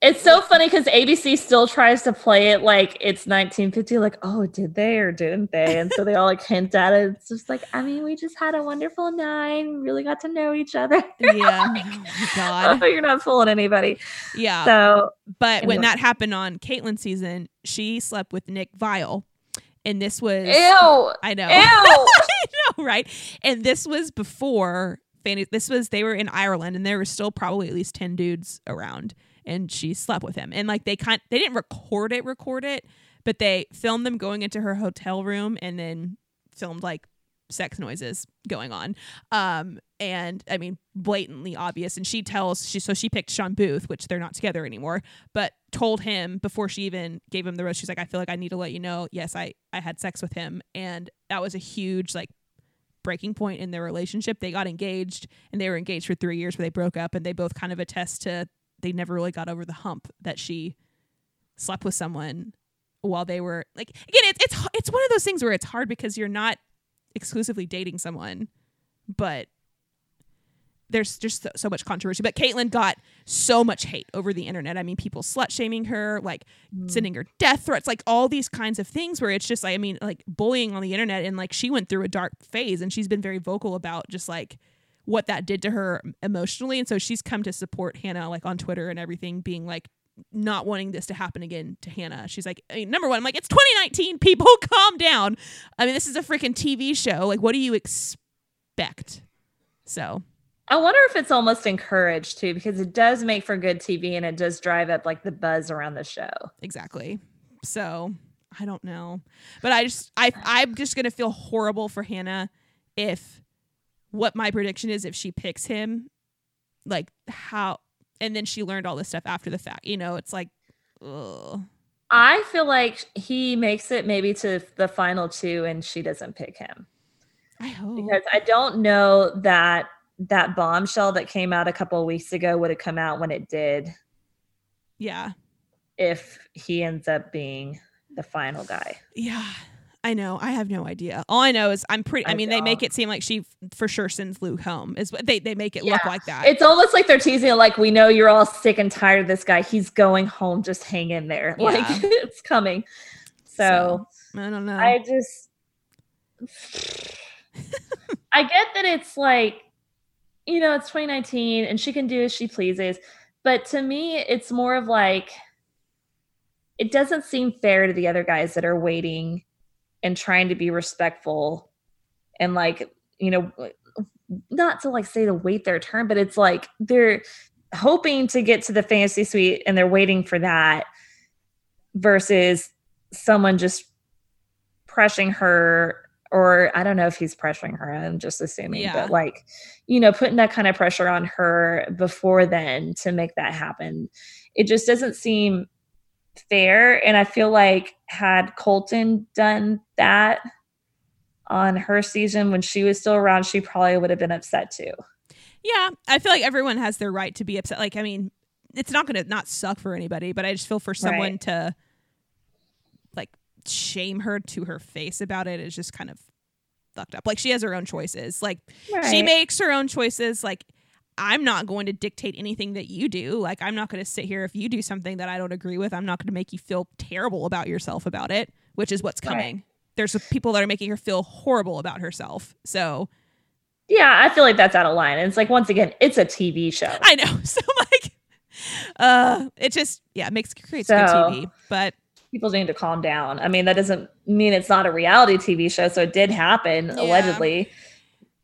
It's so funny because ABC still tries to play it like it's 1950, like, oh, did they or didn't they? And so they all like hint at it. It's just like, I mean, we just had a wonderful night, really got to know each other. yeah oh god oh, you're not fooling anybody. yeah So but when that happened on Kaitlyn's season she slept with nick viall and this was ew. i know Ew. I know, right? And this was before Fanny. This was they were in Ireland, and there were still probably at least ten dudes around, and she slept with him. And like they kind, they didn't record it, record it, but they filmed them going into her hotel room, and then filmed like sex noises going on. Um, and I mean, blatantly obvious. And she tells she so she picked Shawn Booth, which they're not together anymore, but told him before she even gave him the rose. She's like, I feel like I need to let you know. Yes, I I had sex with him, and that was a huge like breaking point in their relationship. They got engaged, and they were engaged for three years, but they broke up, and they both kind of attest to they never really got over the hump that she slept with someone while they were like again it's it's it's one of those things where it's hard because you're not exclusively dating someone, but there's just so, so, much controversy. But Kaitlyn got so much hate over the internet. I mean, people slut shaming her, like mm. sending her death threats, like all these kinds of things where it's just like, I mean, like bullying on the internet. And like she went through a dark phase and she's been very vocal about just like what that did to her emotionally. And so she's come to support Hannah like on Twitter and everything, being like, not wanting this to happen again to Hannah. She's like, I mean, number one, I'm like, it's 2019. People calm down. I mean, this is a freaking TV show. Like, what do you expect? So I wonder if it's almost encouraged too, because it does make for good TV and it does drive up like the buzz around the show. Exactly. So I don't know, but I just I I'm just gonna feel horrible for Hannah if what my prediction is if she picks him, like how, and then she learned all this stuff after the fact. You know, it's like, ugh. I feel like he makes it maybe to the final two and she doesn't pick him. I hope because I don't know that that bombshell that came out a couple of weeks ago would have come out when it did. Yeah. If he ends up being the final guy. Yeah. I know. I have no idea. All I know is I'm pretty. I, I mean, don't. they make it seem like she for sure sends Luke home. Is what they they make it yeah. look like that. It's almost like they're teasing. Like we know you're all sick and tired of this guy. He's going home. Just hang in there. Yeah. Like it's coming. So, so I don't know. I just. I get that it's like you know, it's 2019 and she can do as she pleases. But to me, it's more of like, it doesn't seem fair to the other guys that are waiting and trying to be respectful and like, you know, not to like say to wait their turn, but it's like they're hoping to get to the fantasy suite and they're waiting for that versus someone just pressing her or I don't know if he's pressuring her. I'm just assuming, yeah. but like, you know, putting that kind of pressure on her before then to make that happen, it just doesn't seem fair. And I feel like had Colton done that on her season when she was still around, she probably would have been upset too. Yeah, I feel like everyone has their right to be upset. Like, I mean, it's not going to not suck for anybody, but I just feel for someone right. to like shame her to her face about it is just kind of fucked up. Like she has her own choices. Like right. she makes her own choices. Like I'm not going to dictate anything that you do. Like I'm not going to sit here if you do something that I don't agree with. I'm not going to make you feel terrible about yourself about it, which is what's coming. Right. There's people that are making her feel horrible about herself. So yeah, I feel like that's out of line. And it's like once again, it's a TV show. I know. So like uh it just yeah, makes creates so, good TV. But people need to calm down. I mean, that doesn't mean it's not a reality TV show. So it did happen yeah. allegedly,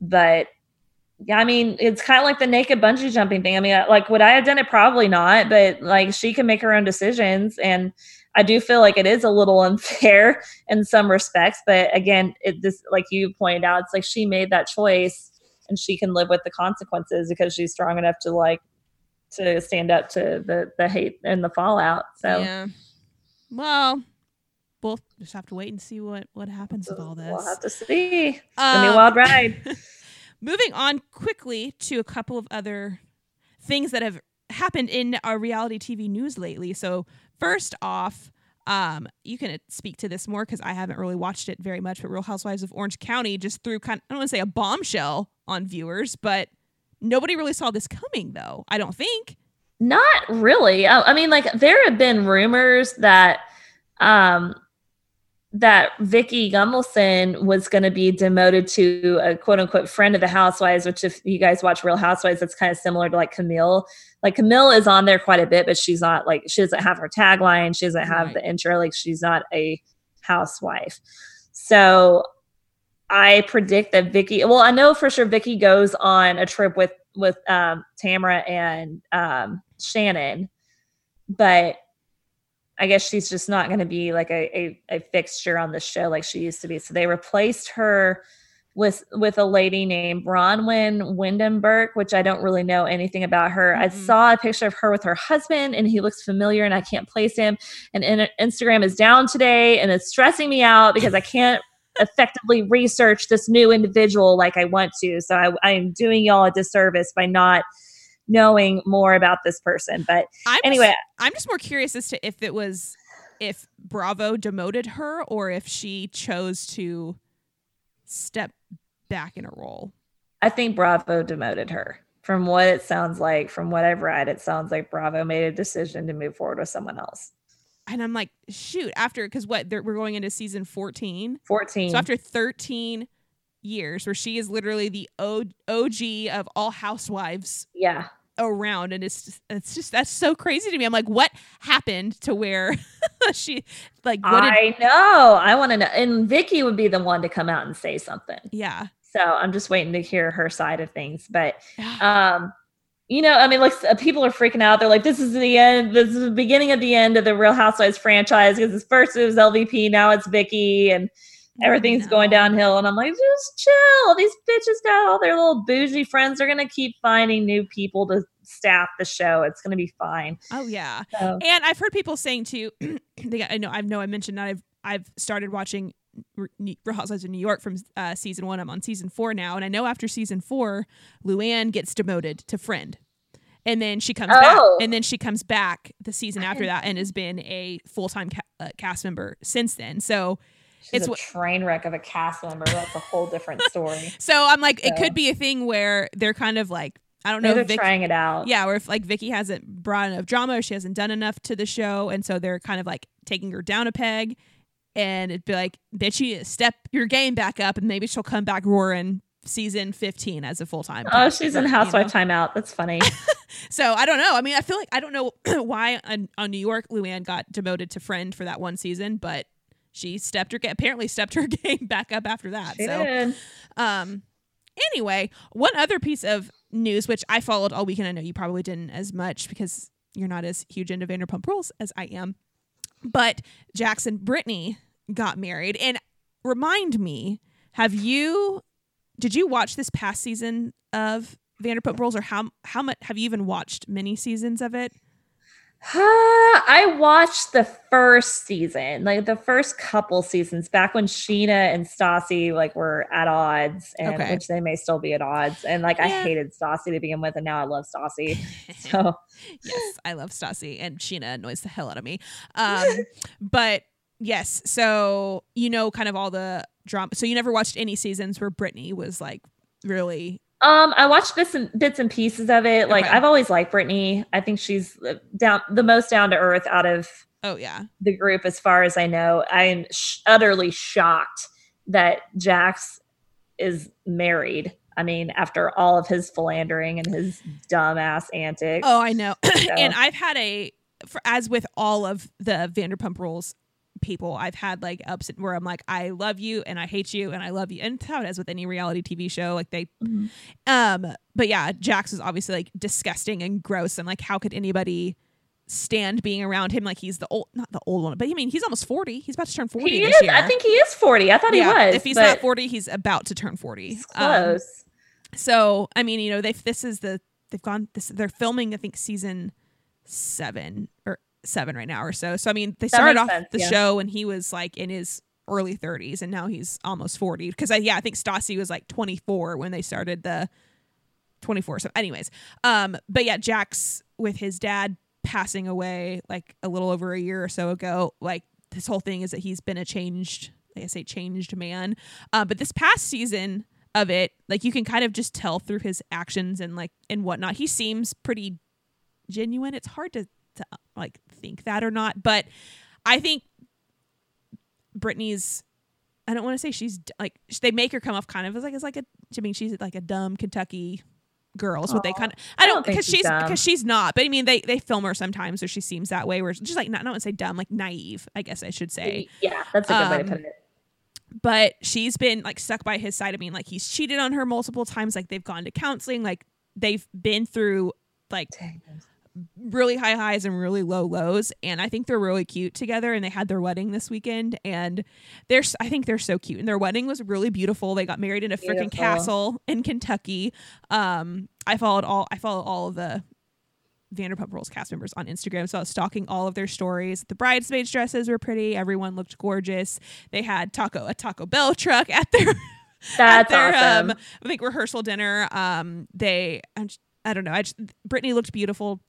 but yeah, I mean, it's kind of like the naked bungee jumping thing. I mean, like, would I have done it? Probably not, but like, she can make her own decisions. And I do feel like it is a little unfair in some respects. But again, it this, like you pointed out, it's like she made that choice and she can live with the consequences because she's strong enough to like, to stand up to the, the hate and the fallout. So, yeah. Well, we'll just have to wait and see what what happens with all this. We'll have to see. It's gonna be a wild um, ride. moving on quickly to a couple of other things that have happened in our reality TV news lately. So first off, um, you can speak to this more because I haven't really watched it very much. But Real Housewives of Orange County just threw kind of, I don't want to say a bombshell on viewers, but nobody really saw this coming, though. I don't think. Not really. I, I mean, like there have been rumors that um that Vicki Gunvalson was going to be demoted to a quote unquote friend of the housewives, which if you guys watch Real Housewives, that's kind of similar to like Camille. Like Camille is on there quite a bit, but she's not like she doesn't have her tagline, she doesn't have right. the intro, like she's not a housewife. So I predict that Vicki. Well, I know for sure Vicki goes on a trip with with um, Tamra and um, Shannon, but I guess she's just not going to be like a, a, a fixture on the show like she used to be. So they replaced her with with a lady named Braunwyn Windham-Burke, which I don't really know anything about her. Mm-hmm. I saw a picture of her with her husband, and he looks familiar, and I can't place him. And in, Instagram is down today, and it's stressing me out because I can't effectively research this new individual like I want to. So I, I'm doing y'all a disservice by not knowing more about this person. But I'm anyway, just, I'm just more curious as to if it was if Bravo demoted her or if she chose to step back in a role. I think Bravo demoted her. From what it sounds like, from what I've read, it sounds like Bravo made a decision to move forward with someone else. And I'm like, shoot, after because what we're going into season 14. 14. So after 13 years, where she is literally the OG of all housewives. Yeah. Around and it's just, it's just that's so crazy to me. I'm like, what happened to where she like? What did, I know. I want to know. And vicki would be the one to come out and say something. Yeah. So I'm just waiting to hear her side of things. But um, you know, I mean, like people are freaking out. They're like, "This is the end. This is the beginning of the end of the Real Housewives franchise." Because first it was LVP, now it's Vicki, and everything's going downhill. And I'm like, just chill. These bitches got all their little bougie friends. They're gonna keep finding new people to staff the show. It's gonna be fine. Oh yeah. So. And I've heard people saying too. they, I know. I know. I mentioned that I've I've started watching Real Housewives of New York from uh, season one. I'm on season four now, and I know after season four, Luann gets demoted to friend, and then she comes oh. back, and then she comes back the season after that, and has been a full time ca- uh, cast member since then. So She's it's a train wreck of a cast member. That's a whole different story. so I'm like, so. it could be a thing where they're kind of like, I don't know. They're Vic- trying it out. Yeah, or if like Vicki hasn't brought enough drama, or she hasn't done enough to the show, and so they're kind of like taking her down a peg, and it'd be like, bitchy, step your game back up, and maybe she'll come back roaring season 15 as a full time. Oh, she's in housewife you know? timeout. That's funny. so I don't know. I mean, I feel like I don't know why on, on New York Luann got demoted to friend for that one season, but she stepped her apparently stepped her game back up after that. She so, did. um, anyway, one other piece of news which I followed all weekend. I know you probably didn't as much because you're not as huge into Vanderpump Rules as I am. But Jax and Brittany got married. And remind me, have you did you watch this past season of Vanderpump Rules or how how much have you even watched many seasons of it? I watched the first season, like the first couple seasons back when Scheana and Stassi like were at odds and okay. which they may still be at odds. And like yeah. I hated Stassi to begin with and now I love Stassi. So yes, I love Stassi and Scheana annoys the hell out of me. Um but yes, so you know kind of all the drama. So you never watched any seasons where Brittany was like really um, I watched bits and bits and pieces of it. Like okay. I've always liked Brittany. I think she's down the most down to earth out of oh yeah the group as far as I know. I'm sh- utterly shocked that Jax is married. I mean, after all of his philandering and his dumbass antics. Oh, I know. So. and I've had a, for, as with all of the Vanderpump Rules, people I've had like ups where I'm like, I love you and I hate you and I love you. And how it is with any reality TV show. Like they mm-hmm. um but yeah, Jax is obviously like disgusting and gross and like how could anybody stand being around him like he's the old not the old one but I mean he's almost 40 he's about to turn 40 he this is. year I think he is 40 I thought yeah, he was if he's not 40 he's about to turn 40 close um, so I mean you know they this is the they've gone this they're filming I think season seven or seven right now or so. So I mean, they started off sense, the yeah. show and he was like in his early 30s, and now he's almost 40. Because I yeah, I think Stassi was like 24 when they started the 24. So, anyways, um, but yeah, Jax with his dad passing away like a little over a year or so ago, like this whole thing is that he's been a changed, like I say, changed man. Uh, but this past season of it, like you can kind of just tell through his actions and like and whatnot. He seems pretty genuine. It's hard to to like think that or not, but I think Brittany's. I don't want to say she's like they make her come off kind of as like as like a. I mean, she's like a dumb Kentucky girl. Is what they kind of. I don't because she's because she's not. But I mean, they they film her sometimes, so she seems that way. Where she's like not. I don't want to say dumb, like naive. I guess I should say. Yeah, that's a good um, way to put um, it but she's been like stuck by his side. I mean, like he's cheated on her multiple times. Like they've gone to counseling. Like they've been through like Dang really high highs and really low lows and i think they're really cute together and they had their wedding this weekend and they're i think they're so cute and their wedding was really beautiful they got married in a freaking castle in kentucky um i followed all i followed all of the vanderpump rules cast members on instagram so i was stalking all of their stories the bridesmaids dresses were pretty everyone looked gorgeous they had taco a taco bell truck at their that's their, awesome. um, I think rehearsal dinner. Um, they, I don't know. I just, Brittany looked beautiful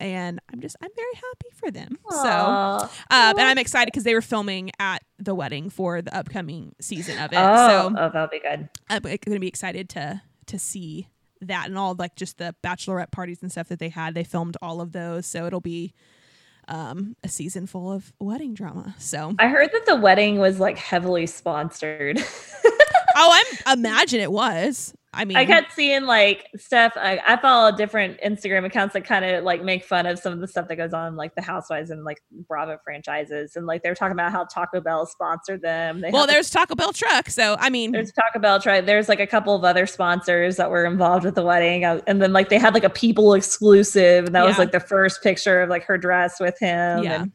and I'm just I'm very happy for them. So, uh, and I'm excited because they were filming at the wedding for the upcoming season of it. oh, So oh, that'll be good. I'm going to be excited to to see that and all like just the bachelorette parties and stuff that they had. They filmed all of those, so it'll be um, a season full of wedding drama. So, I heard that the wedding was like heavily sponsored. oh, I'm imagine it was. I mean, I kept seeing like stuff. I, I follow different Instagram accounts that kind of like make fun of some of the stuff that goes on, like the Housewives and like Bravo franchises, and like they were talking about how Taco Bell sponsored them. They well, there's Taco Bell truck, so I mean, there's Taco Bell. truck. there's like a couple of other sponsors that were involved with the wedding, uh, and then like they had like a People exclusive, and that was like the first picture of like her dress with him. Yeah. and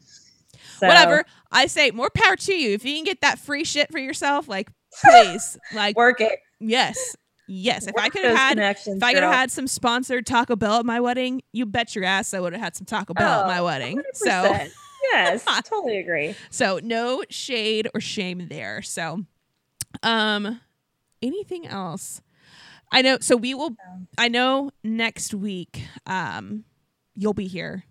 so- whatever. I say more power to you. If you can get that free shit for yourself, like please, like Work it. yes, yes. If I could have had If I could have had some sponsored Taco Bell at my wedding, you bet your ass I would have had some Taco Bell at my Oh, wedding. So 100%. yes, totally agree. so no shade or shame there. So um anything else? I know so we will I know next week um you'll be here.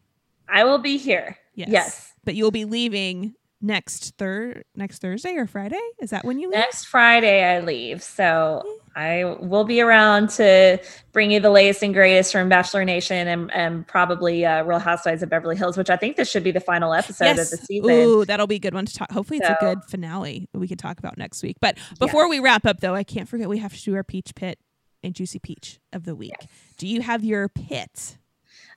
I will be here. Yes. yes. But you'll be leaving next thir next Thursday or Friday? Is that when you leave? Next Friday, I leave. So I will be around to bring you the latest and greatest from Bachelor Nation and, and probably uh, Real Housewives of Beverly Hills, which I think this should be the final episode of the season. Ooh, that'll be a good one to talk. Hopefully, it's a good finale that we can talk about next week. But before we wrap up, though, I can't forget we have to do our peach pit and juicy peach of the week. Do you have your pit?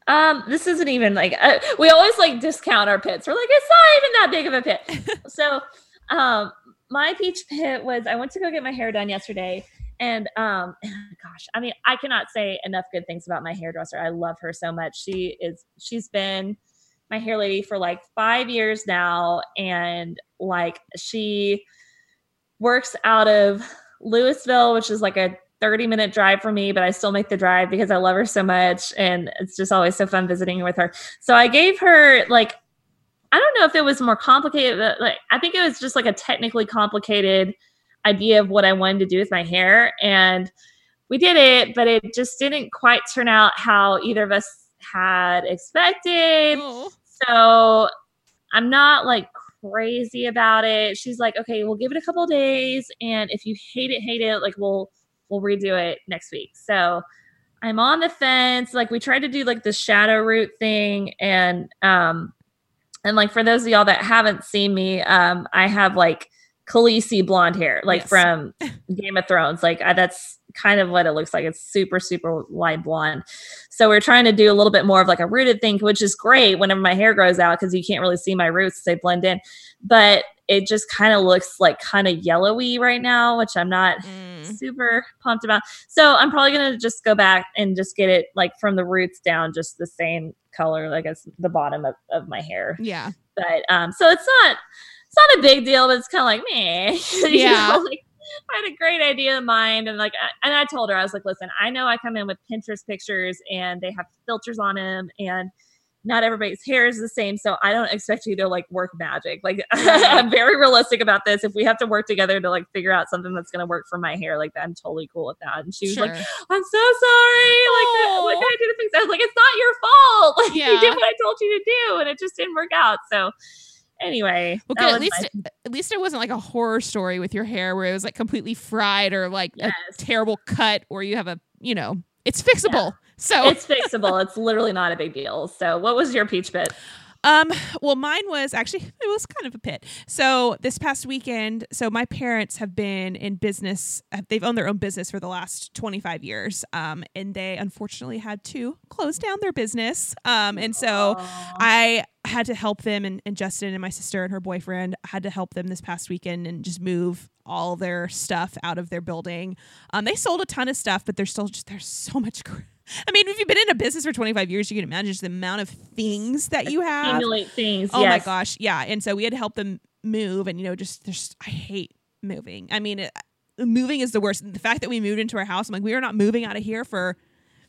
Um, this isn't even like uh, we always like discount our pits. We're like, it's not even that big of a pit. so, um, my peach pit was I went to go get my hair done yesterday, and um, gosh, I mean, I cannot say enough good things about my hairdresser. I love her so much. She is she's been my hair lady for like five years now, and like she works out of Louisville, which is like a 30 minute drive for me, but I still make the drive because I love her so much. And it's just always so fun visiting with her. So I gave her like, I don't know if it was more complicated, but like, I think it was just like a technically complicated idea of what I wanted to do with my hair. And we did it, but it just didn't quite turn out how either of us had expected. So I'm not like crazy about it. She's like, okay, we'll give it a couple days, and if you hate it, hate it, like we'll we'll redo it next week. So I'm on the fence. Like we tried to do like the shadow root thing, and um, and like for those of y'all that haven't seen me, um, I have like Khaleesi blonde hair, like Yes. from Game of Thrones. Like I, that's kind of what it looks like. It's super, super light blonde. So we're trying to do a little bit more of like a rooted thing, which is great whenever my hair grows out because you can't really see my roots; they blend in. But it just kind of looks like kind of yellowy right now, which I'm not mm. super pumped about. So I'm probably gonna just go back and just get it like from the roots down, just the same color, like as the bottom of, of my hair. yeah. But um, so it's not it's not a big deal, but it's kind of like me. Yeah. know, like, I had a great idea in mind, and like, I- and I told her I was like, listen, I know I come in with Pinterest pictures, and they have filters on them, and not everybody's hair is the same, so I don't expect you to like work magic. Like, I'm very realistic about this. If we have to work together to like figure out something that's gonna work for my hair, like I'm totally cool with that. And she was Sure. like, I'm so sorry. Like, what can I do to fix it? I was like, it's not your fault. Like, Yeah. you did what I told you to do, and it just didn't work out. So, anyway, Well, good. At least, my- at least it wasn't like a horror story with your hair where it was like completely fried or like Yes. a terrible cut, or you have a, you know, it's fixable. So it's fixable. It's literally not a big deal. So, what was your peach pit? Um, well, mine was actually it was kind of a pit. So this past weekend, so my parents have been in business. They've owned their own business for the last twenty five years. Um, and they unfortunately had to close down their business. Um, and so I had to help them, and, and Justin and my sister and her boyfriend had to help them this past weekend and just move all their stuff out of their building. Um, they sold a ton of stuff, but there's still just there's so much. Cr- I mean, if you've been in a business for 25 years, you can imagine just the amount of things that you have. accumulate things. Oh yes. my gosh, yeah. And so we had to help them move, and you know, just there's I hate moving. I mean, it, moving is the worst. The fact that we moved into our house, I'm like, we are not moving out of here for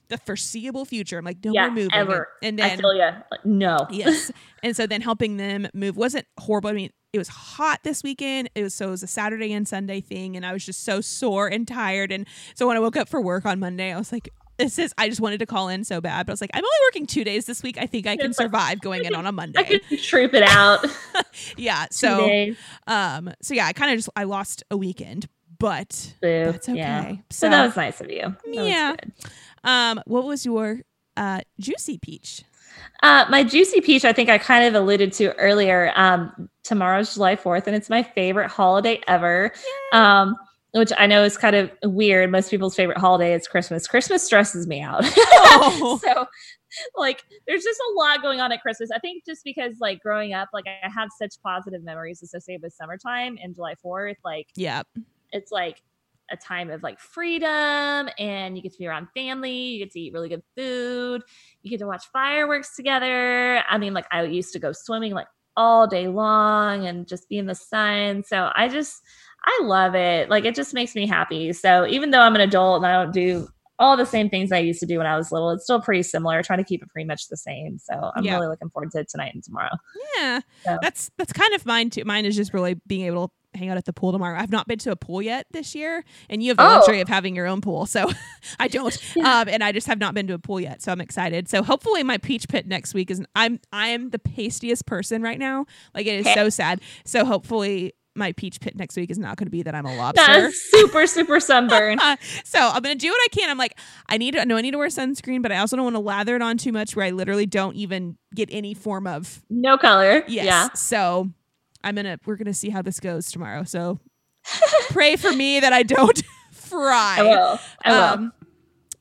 the foreseeable future. I'm like, no, Yeah, we're moving. ever. And I then feel you. No. yes, and so then helping them move wasn't horrible. I mean, it was hot this weekend. It was so it was a Saturday and Sunday thing, and I was just so sore and tired. And so when I woke up for work on Monday, I was like, it says I just wanted to call in so bad, but I was like, I'm only working two days this week. I think I can survive going in on a Monday. could troop it out. yeah. So um so yeah, I kind of just I lost a weekend, but Boo. that's okay. Yeah. So, So that was nice of you. That Yeah. um what was your uh juicy peach? Uh, my juicy peach, I think I kind of alluded to earlier. Um, tomorrow's July 4th, and it's my favorite holiday ever. Um, which I know is kind of weird. Most people's favorite holiday is Christmas. Christmas stresses me out. Oh. so, like, there's just a lot going on at Christmas. I think just because, like, growing up, like, I have such positive memories associated with summertime and July 4th. Like, Yeah. it's like a time of like freedom and you get to be around family you get to eat really good food you get to watch fireworks together i mean like i used to go swimming like all day long and just be in the sun so i just i love it like it just makes me happy so even though i'm an adult and i don't do all the same things i used to do when i was little it's still pretty similar trying to keep it pretty much the same so i'm Yeah. really looking forward to it tonight and tomorrow Yeah. So- That's that's kind of mine too. Mine is just really being able to hang out at the pool tomorrow. I've not been to a pool yet this year, and you have the Oh. luxury of having your own pool. So I don't. Yeah. Um, and I just have not been to a pool yet. So I'm excited. So hopefully my peach pit next week is I'm I am the pastiest person right now. Like it is so sad. So hopefully my peach pit next week is not going to be that I'm a lobster. That's super super sunburn so I'm gonna do what I can. I'm like, I need to I know I need to wear sunscreen, but I also don't want to lather it on too much where I literally don't even get any form of no color Yes. yeah So I'm gonna we're gonna see how this goes tomorrow. So pray for me that I don't fry. i will i will Um,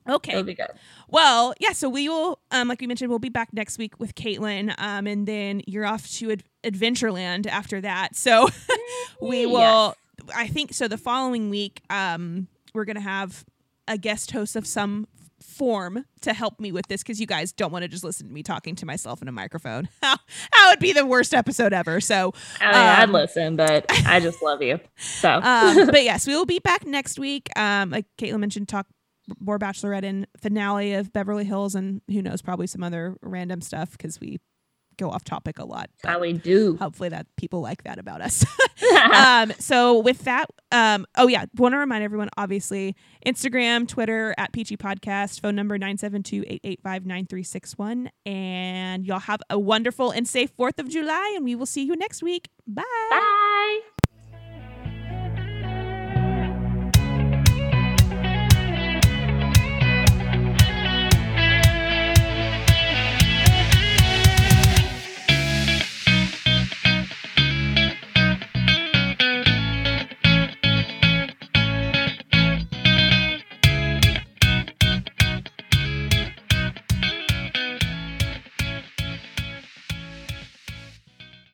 okay. it'll be good Well, yeah. So we will, um, like we mentioned, we'll be back next week with Caitlin, um, and then you're off to Ad- Adventureland after that. So we will. I think so. The following week, um, we're gonna have a guest host of some form to help me with this because you guys don't want to just listen to me talking to myself in a microphone. that would be the worst episode ever. So I mean, I'd Um, listen, but I just love you. So um, but yes, we will be back next week. Um, like Caitlin mentioned, talk more Bachelorette and finale of Beverly Hills, and who knows, probably some other random stuff because we go off topic a lot. we do. Hopefully that people like that about us. um, so with that, um, oh yeah, want to remind everyone, obviously, Instagram, Twitter at Peachy Podcast, phone number 972-885-9361. And y'all have a wonderful and safe 4th of July, and we will see you next week. Bye. Bye.